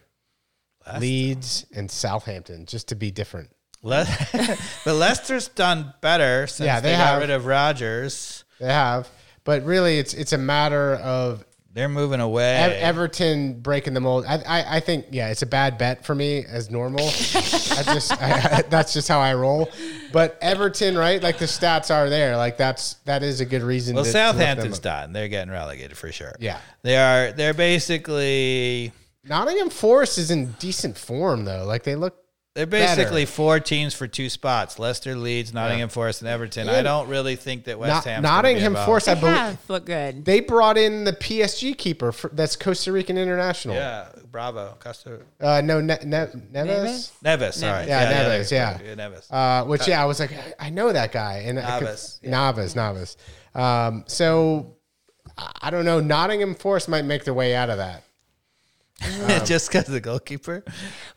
Leeds, and Southampton, just to be different. Le- but Leicester's done better since Yeah, they, they got have. rid of Rodgers. They have, but really, it's it's a matter of They're moving away. Ev- Everton breaking the mold. I, I, I think yeah, it's a bad bet for me as normal. I just I, that's just how I roll. But Everton, right? Like the stats are there. Like that's that is a good reason. well, to, to Southampton's up. done. They're getting relegated for sure. Yeah. they are. They're basically Nottingham Forest is in decent form though. Like they look. They're basically four teams for two spots: Leicester, Leeds, Nottingham Forest, and Everton. I don't really think that West Not, Ham. Nottingham Forest, I They believe have looked good. they brought in the PSG keeper. For, that's Costa Rican international. Yeah, bravo, Costa Uh, no, ne- ne- Neves. Neves? Neves. Sorry, Yeah, Neves, yeah. Neves. Uh, which yeah, I was like, I- I know that guy, and I could- Navas, Navas, Navas. Um, so I- I don't know. Nottingham Forest might make their way out of that. Just because the goalkeeper.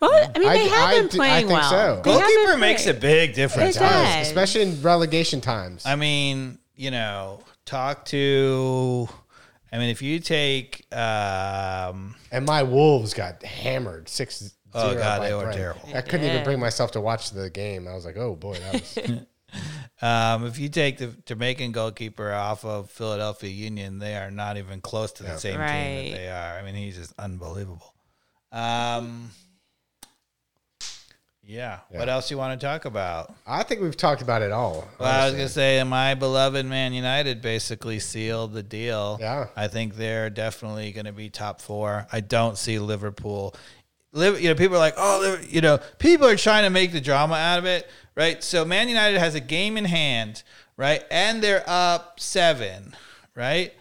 Well, I mean, I- they have I been d- I playing think well. so. They have Goalkeeper makes a playing- big difference. It Does, does. especially in relegation times. I mean, you know, talk to I mean, if you take, um, And my Wolves got hammered six. Oh, zero God, by they were Brent. terrible. I couldn't even bring myself to watch the game. I was like, oh boy, that was. um, if you take the Jamaican goalkeeper off of Philadelphia Union, they are not even close to the same team that they are. I mean, he's just unbelievable. Um, yeah. What else you want to talk about? I think we've talked about it all. Well, I was gonna say, my beloved Man United basically sealed the deal. Yeah. I think they're definitely going to be top four. I don't see Liverpool. Liv- You know, people are like, oh, you know, people are trying to make the drama out of it, right? So Man United has a game in hand, right, and they're up seven, right?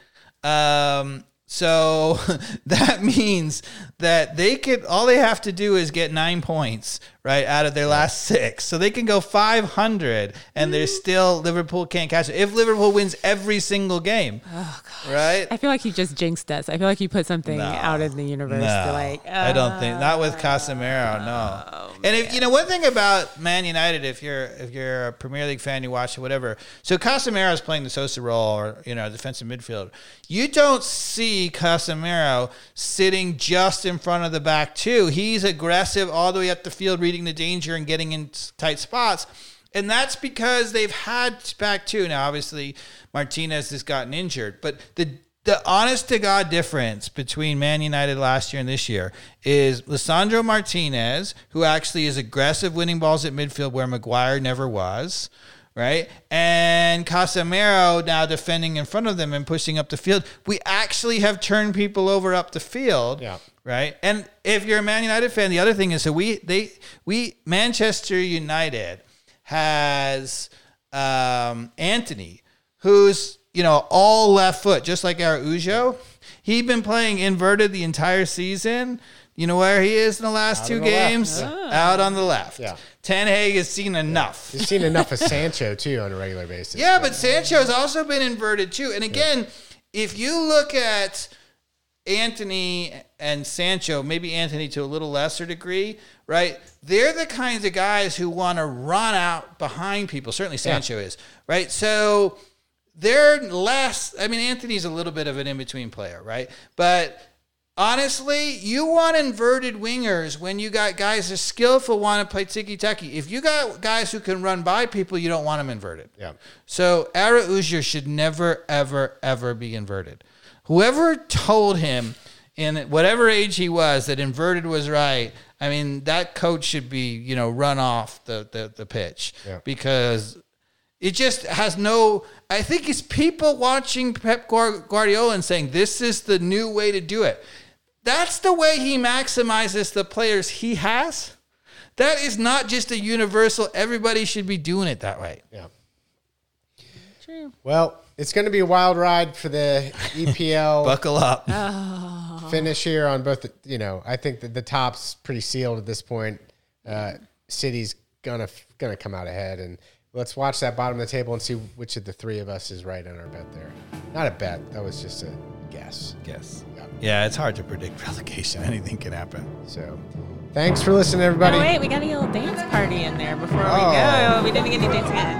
Um, so that means that they could all they have to do is get nine points right out of their last six, so they can go five hundred, and they're mm. still Liverpool can't catch it if Liverpool wins every single game, oh, right? I feel like you just jinxed us. I feel like you put something No. out in the universe No, to like. I don't think not with oh, Casemiro. No. Oh, and if you know one thing about Man United, if you're if you're a Premier League fan, you watch it, whatever. So Casemiro is playing the Sosa role, or you know, defensive midfield. You don't see Casemiro sitting just in front of the back two. He's aggressive all the way up the field, reading the danger and getting in tight spots. And that's because they've had back two. Now, obviously, Martinez has gotten injured, but the the honest to God difference between Man United last year and this year is Lisandro Martinez, who actually is aggressive winning balls at midfield where Maguire never was, right? And Casemiro now defending in front of them and pushing up the field. We actually have turned people over up the field. Yeah. Right. And if you're a Man United fan, the other thing is that we they we Manchester United has um, Antony, who's you know all left foot, just like Araujo. He'd been playing inverted the entire season. You know where he is in the last two on the left. games? Out on the left. Yeah. Ten Hag has seen enough. You've seen enough of Sancho too on a regular basis. Yeah, but Sancho's also been inverted too. And again, if you look at Antony and Sancho, maybe Antony to a little lesser degree, right? They're the kinds of guys who want to run out behind people. Certainly Sancho is, right? So they're less. I mean, Antony's a little bit of an in between player, right? But honestly, you want inverted wingers when you got guys that are skillful, want to play tiki taki. If you got guys who can run by people, you don't want them inverted. Yeah. So Araujo should never, ever, ever be inverted. Whoever told him in whatever age he was that inverted was right, I mean, that coach should be, you know, run off the, the, the pitch Yeah. because it just has no. I think it's people watching Pep Guardiola and saying this is the new way to do it. That's the way he maximizes the players he has. That is not just a universal. Everybody should be doing it that way. Yeah. True. Well, it's going to be a wild ride for the EPL Buckle up. finish here on both. The, you know, I think that the top's pretty sealed at this point. Uh, City's gonna gonna come out ahead, and let's watch that bottom of the table and see which of the three of us is right on our bet there. Not a bet. That was just a guess. Guess. Yeah. Yeah, it's hard to predict relegation. Anything can happen. So, thanks for listening, everybody. Oh wait, we got a little dance party in there before Oh. we go. Oh. We didn't get any dance again.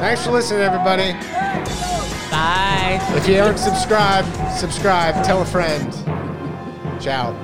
Thanks for listening, everybody. Bye. If you aren't subscribed, subscribe. Tell a friend. Ciao.